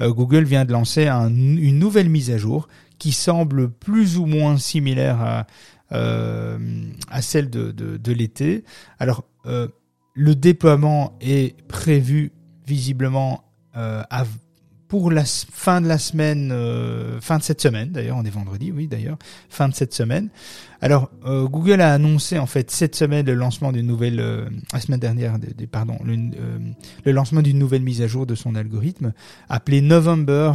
Google vient de lancer un- une nouvelle mise à jour qui semble plus ou moins similaire à, euh, celle de, l'été. Alors, euh, le déploiement est prévu visiblement euh, à- pour la fin de la semaine, euh, fin de cette semaine d'ailleurs, on est vendredi, oui d'ailleurs, fin de cette semaine. Alors, euh, Google a annoncé en fait cette semaine le lancement d'une nouvelle, euh, la semaine dernière, pardon, le, lancement d'une nouvelle mise à jour de son algorithme appelé November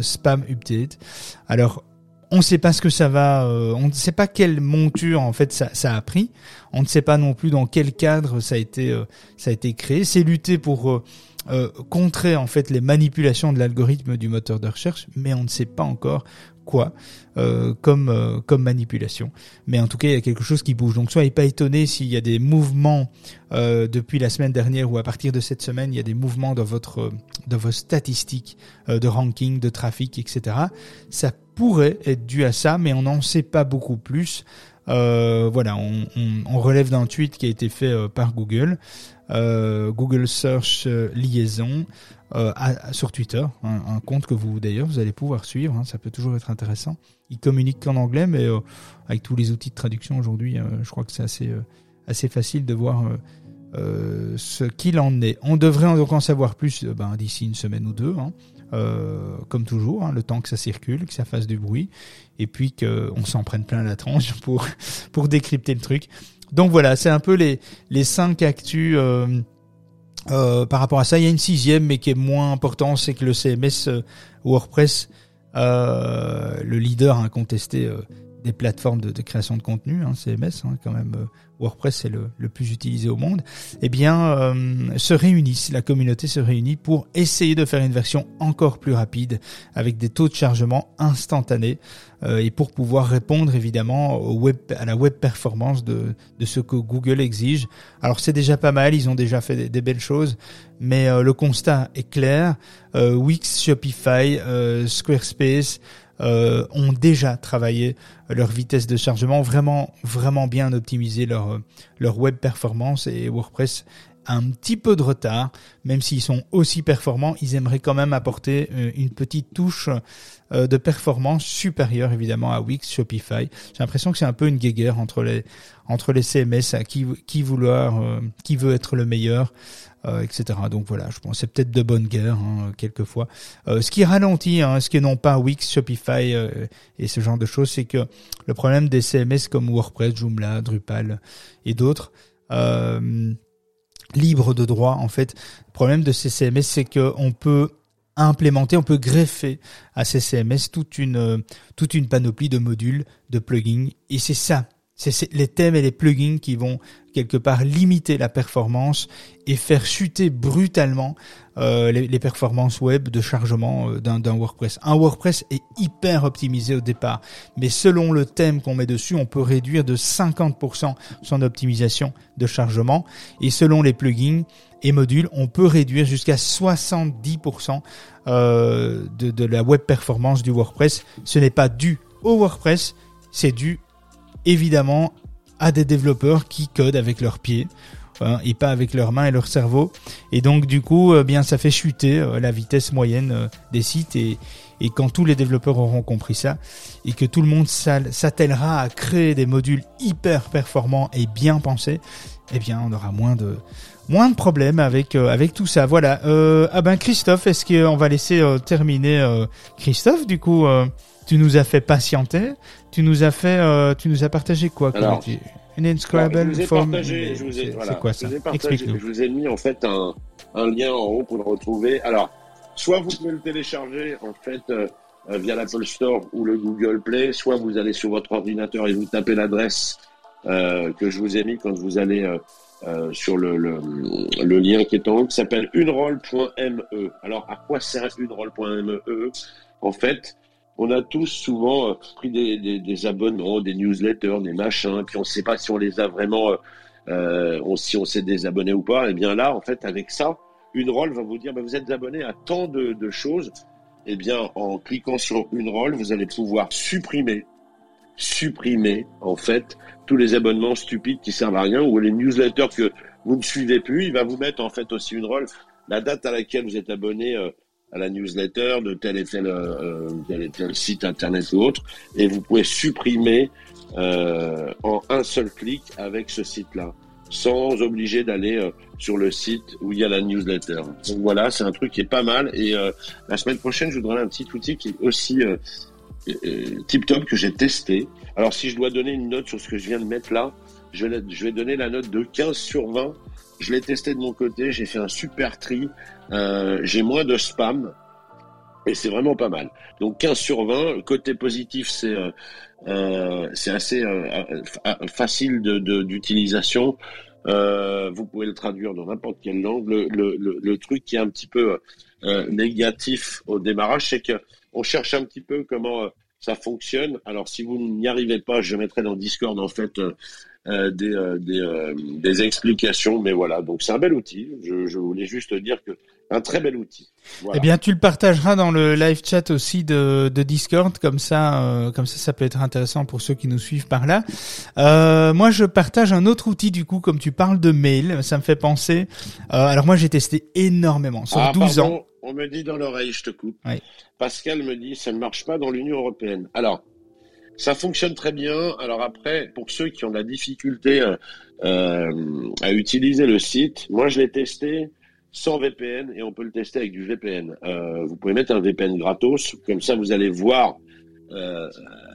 Spam Update. Alors, on ne sait pas ce que ça va, on ne sait pas quelle monture en fait ça, a pris. On ne sait pas non plus dans quel cadre ça a été, ça a été créé. C'est lutter pour euh, contrer en fait les manipulations de l'algorithme du moteur de recherche, mais on ne sait pas encore quoi euh, comme euh, comme manipulation. Mais en tout cas, il y a quelque chose qui bouge. Donc soyez pas étonnés s'il y a des mouvements euh, depuis la semaine dernière ou à partir de cette semaine, il y a des mouvements dans votre dans vos statistiques de ranking, de trafic, etc. Ça pourrait être dû à ça, mais on n'en sait pas beaucoup plus. Voilà, on, relève d'un tweet qui a été fait par Google, Google Search euh, Liaison, euh, sur Twitter, un, compte que vous d'ailleurs vous allez pouvoir suivre, hein, ça peut toujours être intéressant. Il communique qu'en anglais, mais euh, avec tous les outils de traduction aujourd'hui, euh, je crois que c'est assez euh, assez facile de voir euh, euh, ce qu'il en est. On devrait donc en savoir plus euh, ben, d'ici une semaine ou deux, hein, euh, comme toujours, hein, le temps que ça circule, que ça fasse du bruit, et puis qu'on s'en prenne plein la tronche *laughs* pour pour décrypter le truc. Donc voilà, c'est un peu les les cinq actus. euh, euh, par rapport à ça, il y a une sixième, mais qui est moins important, c'est que le CMS euh, WordPress, euh, le leader incontesté des plateformes de, création de contenu, hein, CMS, hein, quand même, euh, WordPress c'est le, plus utilisé au monde, eh bien, euh, se réunissent, la communauté se réunit pour essayer de faire une version encore plus rapide, avec des taux de chargement instantanés, euh, et pour pouvoir répondre évidemment à la web performance de, ce que Google exige. Alors c'est déjà pas mal, ils ont déjà fait des, belles choses, mais euh, le constat est clair. Wix, Shopify, Squarespace euh, ont déjà travaillé leur vitesse de chargement, vraiment vraiment bien optimisé leur euh, leur web performance et WordPress a un petit peu de retard, même s'ils sont aussi performants, ils aimeraient quand même apporter euh, une petite touche euh, de performance supérieure évidemment à Wix, Shopify. J'ai l'impression que c'est un peu une guéguerre entre les entre les CMS à qui qui vouloir euh, qui veut être le meilleur euh, etc. Donc voilà, je pense c'est peut-être de bonne guerre hein, quelquefois. Euh, ce qui ralentit, hein, ce qui non pas Wix, Shopify euh, et ce genre de choses, c'est que le problème des CMS comme WordPress, Joomla, Drupal et d'autres euh, libres de droit, en fait, le problème de ces CMS, c'est que on peut implémenter, on peut greffer à ces CMS toute une euh, toute une panoplie de modules, de plugins, et c'est ça. C'est les thèmes et les plugins qui vont quelque part limiter la performance et faire chuter brutalement euh, les, performances web de chargement euh, d'un d'un WordPress. Un WordPress est hyper optimisé au départ, mais selon le thème qu'on met dessus, on peut réduire de 50% son optimisation de chargement. Et selon les plugins et modules, on peut réduire jusqu'à 70% euh, de, de la web performance du WordPress. Ce n'est pas dû au WordPress, c'est dû évidemment à des développeurs qui codent avec leurs pieds hein, et pas avec leurs mains et leur cerveau. Et donc du coup, euh, bien ça fait chuter euh, la vitesse moyenne euh, des sites et et quand tous les développeurs auront compris ça et que tout le monde s'attellera à créer des modules hyper performants et bien pensés, eh bien on aura moins de moins de problèmes avec avec tout ça. Voilà. Ah ben Christophe, est-ce qu'on va laisser terminer Christophe du coup tu nous as fait patienter, tu nous as fait, euh, tu nous as partagé quoi Alors, Une inscribable je form. Partagé, je vous ai, voilà, quoi ça Explique-nous. Je vous ai mis en fait un, un, lien en haut pour le retrouver. Alors, soit vous pouvez le télécharger en fait euh, via l'Apple Store ou le Google Play, soit vous allez sur votre ordinateur et vous tapez l'adresse euh, que je vous ai mis quand vous allez euh, sur le, le, le, lien qui est en haut, qui s'appelle unerole.me. Alors, à quoi sert unerole.me En fait, on a tous souvent euh, pris des, abonnements, des newsletters, des machins, puis on ne sait pas si on les a vraiment, euh, euh, si on s'est désabonné ou pas. Et eh bien là, en fait, avec ça, une rôle va vous dire, bah, vous êtes abonné à tant de, choses. Eh bien, en cliquant sur une rôle, vous allez pouvoir supprimer, supprimer, en fait, tous les abonnements stupides qui servent à rien ou les newsletters que vous ne suivez plus. Il va vous mettre, en fait, aussi une rôle, la date à laquelle vous êtes abonné à la newsletter de tel et tel, euh, tel, et tel site internet ou autre, et vous pouvez supprimer euh, en un seul clic avec ce site-là, sans obliger d'aller euh, sur le site où il y a la newsletter. Donc voilà, c'est un truc qui est pas mal. Et euh, la semaine prochaine, je vous donnerai un petit outil qui est aussi euh, tip top que j'ai testé. Alors si je dois donner une note sur ce que je viens de mettre là, je vais donner la note de 15 sur 20 je l'ai testé de mon côté, j'ai fait un super tri, euh, j'ai moins de spam et c'est vraiment pas mal. Donc 15 sur 20. Le côté positif, c'est euh, euh, c'est assez facile d'utilisation. vous pouvez le traduire dans n'importe quelle langue. Le, le, le, truc qui est un petit peu négatif au démarrage, c'est que on cherche un petit peu comment ça fonctionne. Alors si vous n'y arrivez pas, je mettrai dans Discord en fait euh, des, euh, des, euh, des, explications. Mais voilà, donc c'est un bel outil. Je, je, voulais juste dire que un très bel outil. Voilà. Eh bien, tu le partageras dans le live chat aussi de, de Discord, comme ça, comme ça, ça peut être intéressant pour ceux qui nous suivent par là. Euh, moi, je partage un autre outil du coup, comme tu parles de mail, ça me fait penser. alors moi, j'ai testé énormément sur ah, 12 pardon, ans. On me dit dans l'oreille, je te coupe. Oui. Pascal me dit, ça ne marche pas dans l'Union européenne. Alors, ça fonctionne très bien. Alors après, pour ceux qui ont de la difficulté euh, euh, à utiliser le site, moi je l'ai testé sans VPN et on peut le tester avec du VPN. Euh, vous pouvez mettre un VPN gratos, comme ça vous allez voir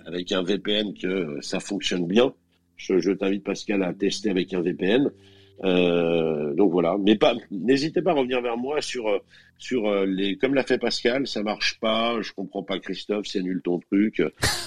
avec un VPN que ça fonctionne bien. Je, je t'invite Pascal à tester avec un VPN. Euh, donc voilà, mais pas, n'hésitez pas à revenir vers moi sur euh, sur euh, les, comme l'a fait Pascal, ça marche pas, je comprends pas Christophe, c'est nul ton truc.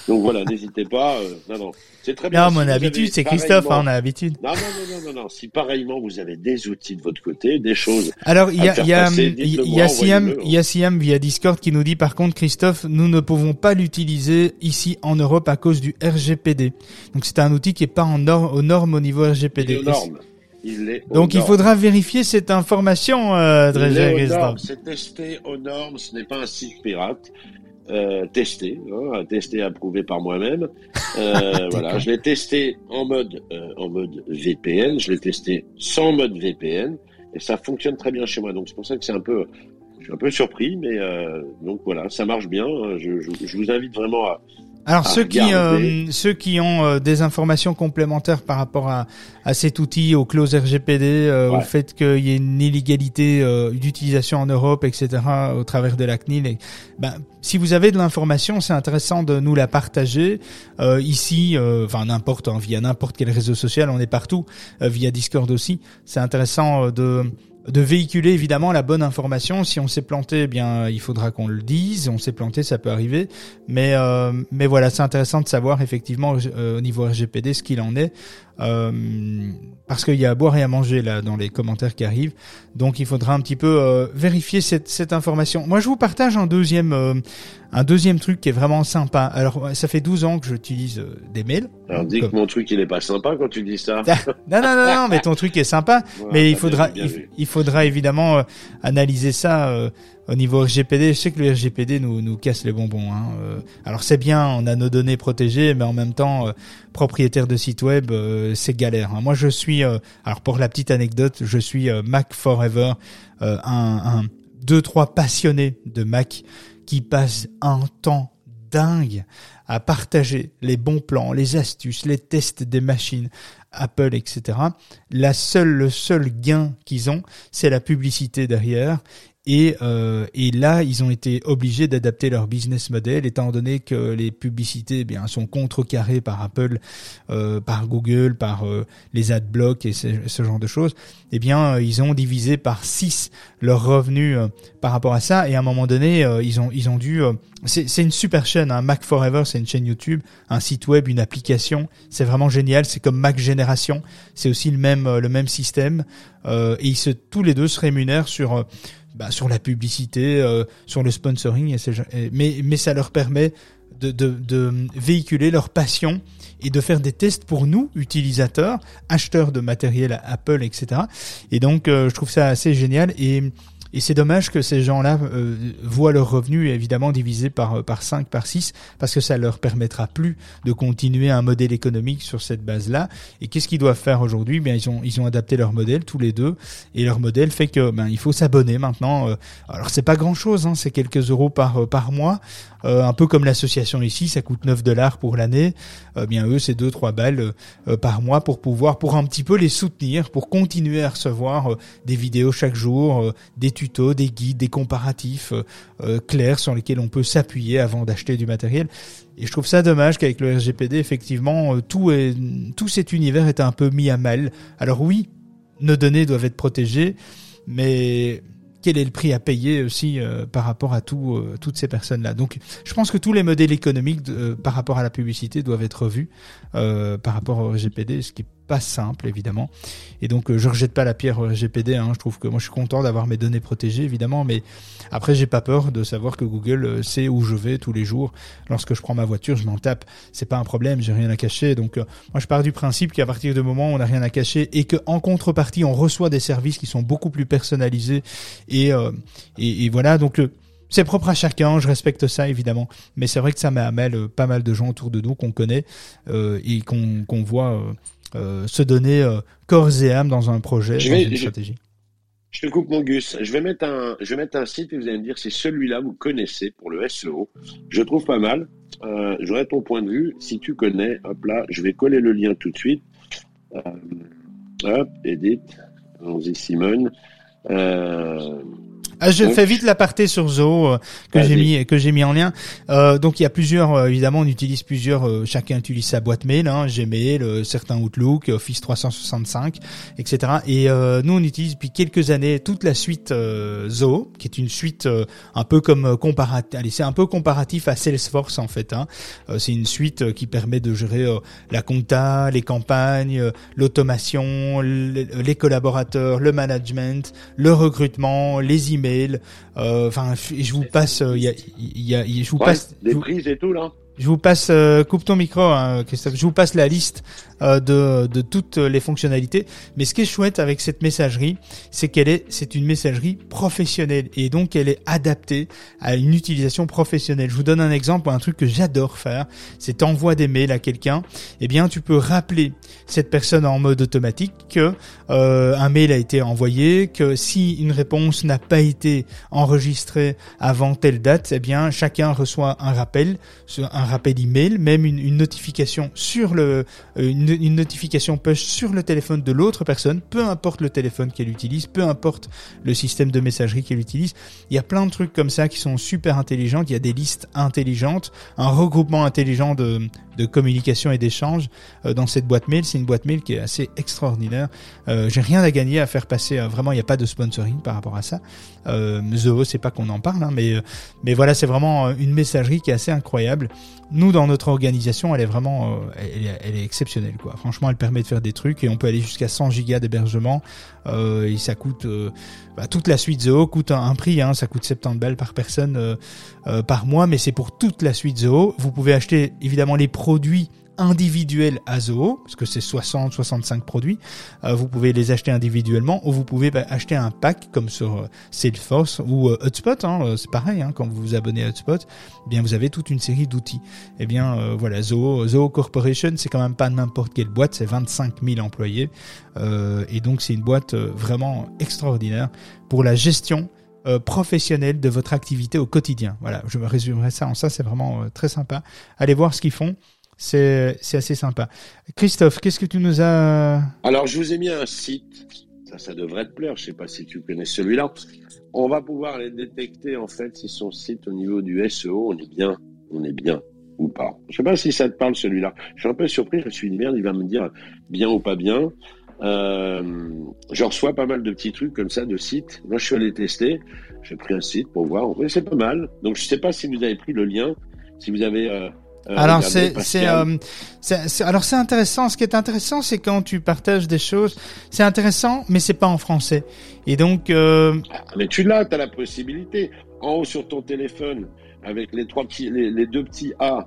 Donc voilà, n'hésitez pas. non non, c'est très bien. Non, mon habitude, c'est Christophe, hein, on a l'habitude. Non, non non non non non, si pareillement vous avez des outils de votre côté, des choses. Alors il y a il y a il y a Siam il y a Siam via Discord qui nous dit par contre Christophe, nous ne pouvons pas l'utiliser ici en Europe à cause du RGPD. Donc c'est un outil qui est pas en aux normes au niveau RGPD. Donc il faudra vérifier cette information, euh, C'est testé aux normes, ce n'est pas un site pirate. Euh, testé, hein, testé, approuvé par moi-même. Euh, *laughs* voilà, je l'ai testé en mode euh, en mode VPN, je l'ai testé sans mode VPN et ça fonctionne très bien chez moi. Donc c'est pour ça que c'est un peu, je suis un peu surpris, mais donc voilà, ça marche bien. Je, je, je vous invite vraiment à, alors ceux qui euh, ceux qui ont euh, des informations complémentaires par rapport à, à cet outil, aux clauses RGPD, euh, au fait qu'il y ait une illégalité d'utilisation en Europe, etc. au travers de la CNIL, ben, si vous avez de l'information, c'est intéressant de nous la partager ici, enfin n'importe hein, via n'importe quel réseau social, on est partout, via Discord aussi. C'est intéressant de de véhiculer évidemment la bonne information. Si on s'est planté, eh bien il faudra qu'on le dise. On s'est planté, ça peut arriver. Mais euh, mais voilà, c'est intéressant de savoir effectivement euh, au niveau RGPD ce qu'il en est, euh, parce qu'il y a à boire et à manger là dans les commentaires qui arrivent. Donc il faudra un petit peu vérifier cette cette information. Moi, je vous partage un deuxième Un deuxième truc qui est vraiment sympa. Alors, ça fait 12 ans que j'utilise euh, des mails. Alors, dis que mon truc, il est pas sympa quand tu dis ça. *laughs* non, non, non, non, mais ton truc est sympa. mais il faudra, il, faudra évidemment euh, analyser ça euh, au niveau RGPD. Je sais que le RGPD nous, nous casse les bonbons. Hein. alors, c'est bien, on a nos données protégées, mais en même temps, propriétaire de site web, c'est galère. Hein. Moi, je suis, alors pour la petite anecdote, je suis Mac Forever, un, un deux trois passionnés de Mac qui passent un temps dingue à partager les bons plans, les astuces, les tests des machines Apple, etc. La seule, le seul gain qu'ils ont, c'est la publicité derrière et, euh, et là, ils ont été obligés d'adapter leur business model, étant donné que les publicités eh bien sont contrecarrées par Apple, euh, par Google, par euh, les adblocks et ce, ce, genre de choses. Eh bien, euh, ils ont divisé par 6 leurs revenus euh, par rapport à ça. Et à un moment donné, ils ont ils ont dû. c'est une super chaîne. Hein. Mac Forever, c'est une chaîne YouTube, un site web, une application. C'est vraiment génial. C'est comme Mac Génération. C'est aussi le même le même système. et ils se tous les deux se rémunèrent sur bah, sur la publicité, euh, sur le sponsoring, mais, mais ça leur permet de, de, de, véhiculer leur passion et de faire des tests pour nous, utilisateurs, acheteurs de matériel Apple, etc. Et donc, euh, je trouve ça assez génial. Et et c'est dommage que ces gens-là euh, voient leurs revenus évidemment divisés par euh, par 5, par 6, parce que ça leur permettra plus de continuer un modèle économique sur cette base-là. Et qu'est-ce qu'ils doivent faire aujourd'hui? Bien, ils ont ils ont adapté leur modèle tous les deux, et leur modèle fait que ben il faut s'abonner maintenant. Euh, alors c'est pas grand-chose, hein, c'est quelques euros par par mois, un peu comme l'association ici, ça coûte 9 dollars pour l'année. bien eux, c'est 2-3 balles par mois pour pouvoir pour un petit peu les soutenir, pour continuer à recevoir des vidéos chaque jour, des tutos, des guides, des comparatifs euh, euh, clairs sur lesquels on peut s'appuyer avant d'acheter du matériel. Et je trouve ça dommage qu'avec le RGPD, effectivement, euh, tout, est, tout cet univers est un peu mis à mal. Alors oui, nos données doivent être protégées, mais quel est le prix à payer aussi par rapport à tout, toutes ces personnes-là? Donc, je pense que tous les modèles économiques par rapport à la publicité doivent être revus par rapport au RGPD, ce qui pas simple évidemment. Et donc euh, je rejette pas la pierre au RGPD. Hein. Je trouve que moi je suis content d'avoir mes données protégées évidemment, mais après j'ai pas peur de savoir que Google euh, sait où je vais tous les jours. Lorsque je prends ma voiture, je m'en tape. C'est pas un problème, j'ai rien à cacher. Donc euh, moi je pars du principe qu'à partir du moment où on n'a rien à cacher et que en contrepartie on reçoit des services qui sont beaucoup plus personnalisés et et, et, voilà donc c'est propre à chacun, je respecte ça évidemment, mais c'est vrai que ça met pas mal de gens autour de nous qu'on connaît euh, et qu'on voit euh, se donner euh, corps et âme dans un projet, je dans une stratégie. Je te coupe mon Gus. Je vais mettre un, je vais mettre un site et vous allez me dire si celui-là vous connaissez pour le SEO. Je trouve pas mal. Euh, J'aurais ton point de vue. Si tu connais, hop là, je vais coller le lien tout de suite. Euh, hop, Edith. Allons-y, Simone. Euh, ah, je fais vite l'aparté sur Zoho euh, que j'ai mis que j'ai mis en lien. Euh, donc il y a plusieurs euh, évidemment on utilise plusieurs euh, chacun utilise sa boîte mail hein, Gmail, certains Outlook, Office 365, etc. Et nous on utilise depuis quelques années toute la suite Zoho qui est une suite un peu comme comparatif. Allez c'est un peu comparatif à Salesforce en fait. Hein. c'est une suite qui permet de gérer la compta, les campagnes, l'automation, les collaborateurs, le management, le recrutement, les emails euh, enfin, je vous passe, il y a, y a, je vous passe des prises et tout là. Je vous passe, euh, coupe ton micro, hein, Christophe. Je vous passe la liste euh, de, de toutes les fonctionnalités. Mais ce qui est chouette avec cette messagerie, c'est qu'elle est, c'est une messagerie professionnelle et donc elle est adaptée à une utilisation professionnelle. Je vous donne un exemple, un truc que j'adore faire, c'est t'envoies des mails à quelqu'un. Eh bien, tu peux rappeler cette personne en mode automatique que euh, un mail a été envoyé, que si une réponse n'a pas été enregistrée avant telle date, eh bien, chacun reçoit un rappel, un rappel email, même une, une notification sur le, euh, une, une, notification push sur le téléphone de l'autre personne, peu importe le téléphone qu'elle utilise, peu importe le système de messagerie qu'elle utilise. Il y a plein de trucs comme ça qui sont super intelligents. Il y a des listes intelligentes, un regroupement intelligent de, de communication et d'échange euh, dans cette boîte mail. C'est une boîte mail qui est assez extraordinaire. Euh, J'ai rien à gagner à faire passer. Euh, vraiment, il n'y a pas de sponsoring par rapport à ça. Euh, c'est pas qu'on en parle, hein, mais mais voilà, c'est vraiment une messagerie qui est assez incroyable nous dans notre organisation, elle est vraiment, euh, elle, est, elle, est, exceptionnelle quoi. Franchement, elle permet de faire des trucs et on peut aller jusqu'à 100 gigas d'hébergement euh, et ça coûte euh, bah, toute la suite Zoho coûte un, prix, hein, ça coûte 70 balles par personne euh, par mois, mais c'est pour toute la suite Zoho. Vous pouvez acheter évidemment les produits individuels à Zoho, parce que c'est 60-65 produits, euh, vous pouvez les acheter individuellement ou vous pouvez bah, acheter un pack comme sur euh, Salesforce ou euh, Hotspot, hein, c'est pareil, hein, quand vous vous abonnez à Hotspot, eh bien vous avez toute une série d'outils. Eh bien voilà, Zoho, Zoho Corporation, c'est quand même pas n'importe quelle boîte, c'est 25 000 employés, et donc c'est une boîte vraiment extraordinaire pour la gestion professionnelle de votre activité au quotidien. Voilà, je me résumerai ça en ça, c'est vraiment très sympa. Allez voir ce qu'ils font c'est assez sympa. Christophe, qu'est-ce que tu nous as Alors, je vous ai mis un site. Ça, ça devrait te plaire. Je sais pas si tu connais celui-là. On va pouvoir les détecter en fait si son site au niveau du SEO, on est bien, on est bien ou pas. Je sais pas si ça te parle celui-là. Je suis un peu surpris. Je suis dit merde, il va me dire bien ou pas bien. Euh, je reçois pas mal de petits trucs comme ça de sites. Moi, je suis allé tester. J'ai pris un site pour voir. c'est pas mal. Donc, je sais pas si vous avez pris le lien, si vous avez euh, alors c'est euh, c'est alors c'est intéressant. Ce qui est intéressant, c'est quand tu partages des choses. C'est intéressant, mais c'est pas en français. Et donc. Euh... Ah, mais tu l'as, tu as la possibilité en haut sur ton téléphone avec les trois petits, les, les deux petits A euh,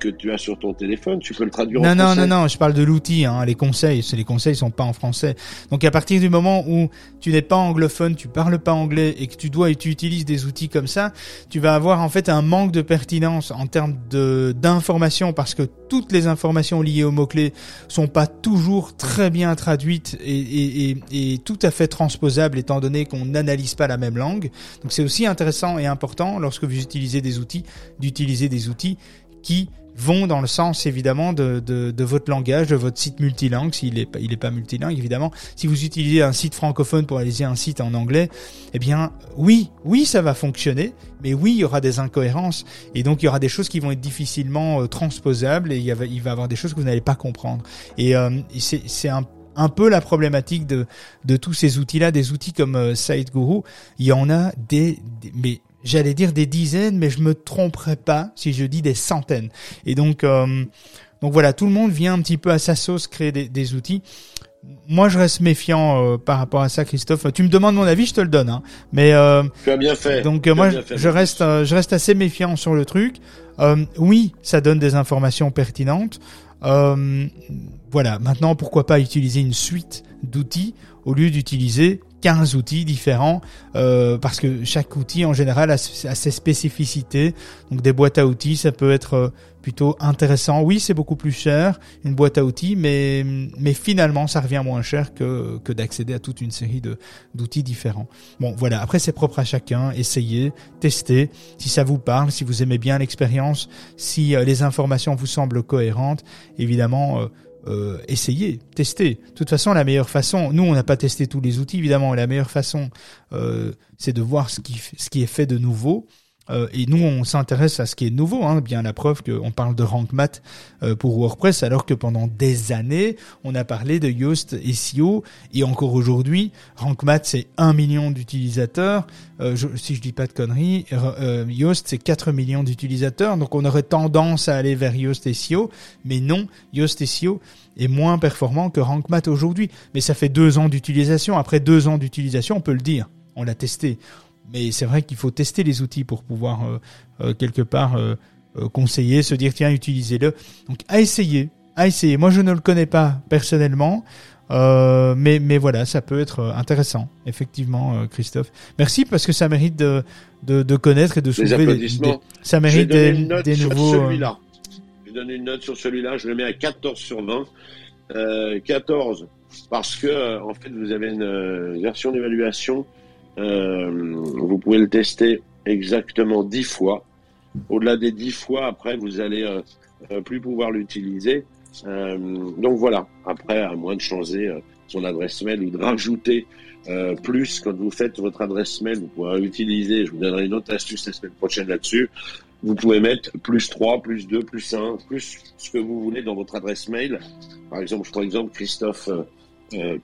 que tu as sur ton téléphone, tu peux le traduire non, en français. Non, non, non, je parle de l'outil, hein, les conseils. Les conseils sont pas en français. Donc à partir du moment où tu n'es pas anglophone, tu parles pas anglais et que tu dois et tu utilises des outils comme ça, tu vas avoir en fait un manque de pertinence en termes de d'informations parce que toutes les informations liées aux mots-clés sont pas toujours très bien traduites et, et, et, et tout à fait transposables étant donné qu'on n'analyse pas la même langue. Donc c'est aussi intéressant et important lorsque vous utilisez des outils d'utiliser des outils qui vont dans le sens évidemment de, de, de, votre langage, de votre site multilingue, s'il est, il est pas multilingue évidemment. Si vous utilisez un site francophone pour aller un site en anglais, eh bien oui, oui ça va fonctionner, mais oui il y aura des incohérences et donc il y aura des choses qui vont être difficilement euh, transposables et il, y il va y avoir des choses que vous n'allez pas comprendre. Et euh, c'est un un peu la problématique de, de tous ces outils-là, des outils comme euh, SiteGuru, il y en a des, des mais j'allais dire des dizaines, mais je me tromperais pas si je dis des centaines. Et donc, euh, donc voilà, tout le monde vient un petit peu à sa sauce créer des, des outils. Moi, je reste méfiant euh, par rapport à ça, Christophe. Tu me demandes mon avis, je te le donne. Hein. Mais euh, tu as bien fait. Donc moi, je reste, je reste assez méfiant sur le truc. oui, ça donne des informations pertinentes. voilà. Maintenant, pourquoi pas utiliser une suite d'outils au lieu d'utiliser 15 outils différents euh, parce que chaque outil en général a, ses spécificités. Donc des boîtes à outils, ça peut être euh, plutôt intéressant. Oui, c'est beaucoup plus cher une boîte à outils, mais mais finalement ça revient moins cher que que d'accéder à toute une série de d'outils différents. Bon, voilà. Après, c'est propre à chacun. Essayez, testez. Si ça vous parle, si vous aimez bien l'expérience, si euh, les informations vous semblent cohérentes, évidemment. Euh, essayez, testez. De toute façon, la meilleure façon, nous on n'a pas testé tous les outils évidemment, la meilleure façon euh, c'est de voir ce qui, ce qui est fait de nouveau euh, et nous, on s'intéresse à ce qui est nouveau, hein, bien la preuve qu'on parle de Rank Math euh, pour WordPress, alors que pendant des années, on a parlé de Yoast SEO, et encore aujourd'hui, Rank Math, c'est 1 million d'utilisateurs, euh, si je dis pas de conneries, Yoast, c'est 4 millions d'utilisateurs, donc on aurait tendance à aller vers Yoast SEO, mais non, Yoast SEO est moins performant que Rank Math aujourd'hui, mais ça fait deux ans d'utilisation, après deux ans d'utilisation, on peut le dire, on l'a testé, mais c'est vrai qu'il faut tester les outils pour pouvoir euh, euh, quelque part euh, conseiller, se dire tiens utilisez-le. Donc à essayer, à essayer. Moi je ne le connais pas personnellement. mais mais voilà, ça peut être intéressant, effectivement, Christophe. Merci parce que ça mérite de de, de connaître et de soulever des, ça mérite des, des nouveaux. Celui-là. Je donne une note sur celui-là. Je le mets à 14 sur 20. Euh, 14 parce que en fait vous avez une version d'évaluation euh, vous pouvez le tester exactement dix fois. Au-delà des dix fois, après, vous allez euh, euh, plus pouvoir l'utiliser. donc voilà. Après, à moins de changer son adresse mail ou de rajouter euh, plus quand vous faites votre adresse mail, vous pourrez utiliser, je vous donnerai une autre astuce la semaine prochaine là-dessus, vous pouvez mettre plus 3, plus 2, plus 1, plus ce que vous voulez dans votre adresse mail. Par exemple, je prends exemple Christophe euh,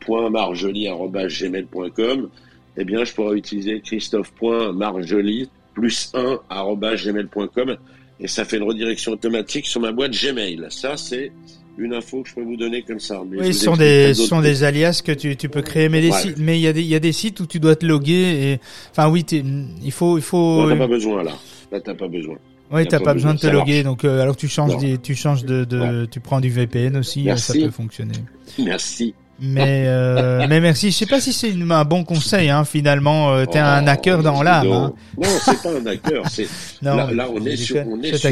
plus plus 1 arobase gmail.com et ça fait une redirection automatique sur ma boîte Gmail. Ça, c'est une info que je peux vous donner comme ça. Mais je Oui, ce sont des, sont des alias que tu, tu peux créer, mais des Voilà. sites, mais il y a des, il y a des sites où tu dois te loguer et, enfin oui, il faut, il faut, t'as pas besoin là. Là, t'as pas besoin. oui, t'as pas pas besoin de te loguer, donc euh, alors tu changes, des, tu changes de, de tu prends du VPN aussi, ça peut fonctionner. Merci. Mais, euh, mais merci. Je sais pas si c'est un bon conseil, hein, finalement. Euh, T'es un Oh, hacker dans l'âme. non. Hein. Non, c'est pas un hacker. C'est *laughs* Non, là, là, on est sur, on est sur,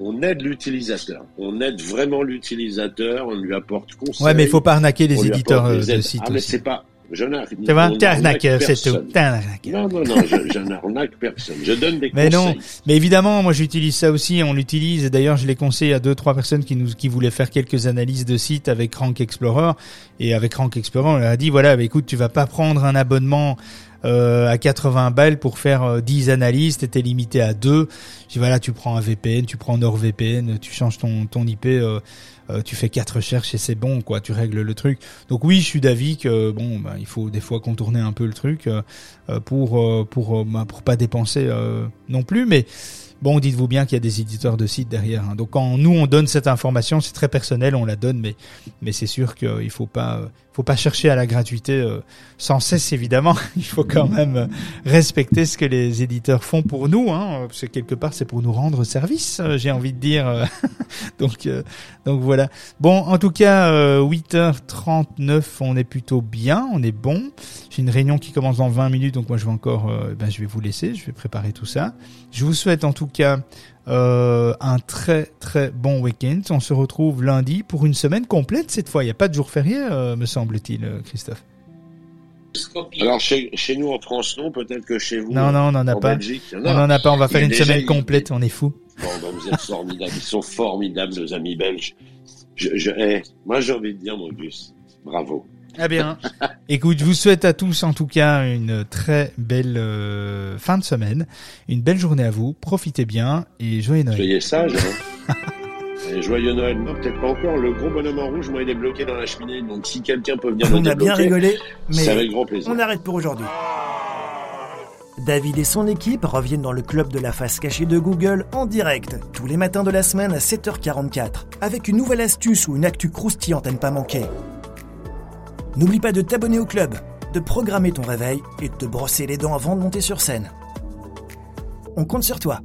on aide l'utilisateur. On aide vraiment l'utilisateur. On lui apporte conseil. Ouais, mais il faut pas arnaquer les éditeurs euh, de sites Ah, mais aussi. c'est pas. Je n'arnaque arnaqueur, c'est tout. Non, non, non, je, je n'arnaque personne. Je donne des Mais conseils. non, mais évidemment, moi j'utilise ça aussi, on l'utilise. Et d'ailleurs, je l'ai conseillé à deux, trois personnes qui nous, qui voulaient faire quelques analyses de sites avec Rank Explorer. Et avec Rank Explorer, on leur a dit voilà, bah, écoute, tu vas pas prendre un abonnement euh, à 80 balles pour faire euh, 10 analyses, t'étais limité à deux. Je dis voilà, tu prends un VPN, tu prends NordVPN, tu changes ton ton IP, euh, euh, tu fais quatre recherches et c'est bon, quoi. Tu règles le truc. Donc oui, je suis d'avis que bon, bah, il faut des fois contourner un peu le truc euh, euh, pour pour bah, pour pas dépenser non plus, mais Bon, dites-vous bien qu'il y a des éditeurs de sites derrière. hein. Donc quand nous on donne cette information, c'est très personnel, on la donne, mais mais c'est sûr qu'il faut pas faut pas chercher à la gratuité euh, sans cesse évidemment. *laughs* Il faut quand même respecter ce que les éditeurs font pour nous, hein, parce que quelque part c'est pour nous rendre service. euh, J'ai envie de dire. euh, *laughs* donc donc voilà. Bon, en tout cas, euh, 8h39, on est plutôt bien, on est bon. J'ai une réunion qui commence dans 20 minutes, donc moi je vais encore, ben je vais vous laisser, je vais préparer tout ça. Je vous souhaite en tout cas euh, un très très bon week-end. On se retrouve lundi pour une semaine complète cette fois. Il n'y a pas de jour férié, euh, me semble-t-il, euh, Christophe. Alors chez, chez nous en France, non. Peut-être que chez vous. Non, non, on n'en a en pas. Belgique, On n'en a pas. On va faire une déjà semaine complète. On est fou. Bon, ben, vous êtes formidables. Ils sont formidables, nos amis belges. Je, je, moi, j'ai envie de dire, mon Gus, bravo. Ah bien. Écoute, je vous souhaite à tous en tout cas une très belle euh, fin de semaine, une belle journée à vous. Profitez bien et joyeux Noël. Soyez sages. Hein. *laughs* Et joyeux Noël. Non, peut-être pas encore. Le gros bonhomme en rouge, moi, il est bloqué dans la cheminée. Donc, si quelqu'un peut venir le On a bien rigolé, mais avec grand plaisir. on arrête pour aujourd'hui. David et son équipe reviennent dans le club de la face cachée de Google en direct, tous les matins de la semaine à 7h44, avec une nouvelle astuce ou une actu croustillante à ne pas manquer. N'oublie pas de t'abonner au club, de programmer ton réveil et de te brosser les dents avant de monter sur scène. On compte sur toi.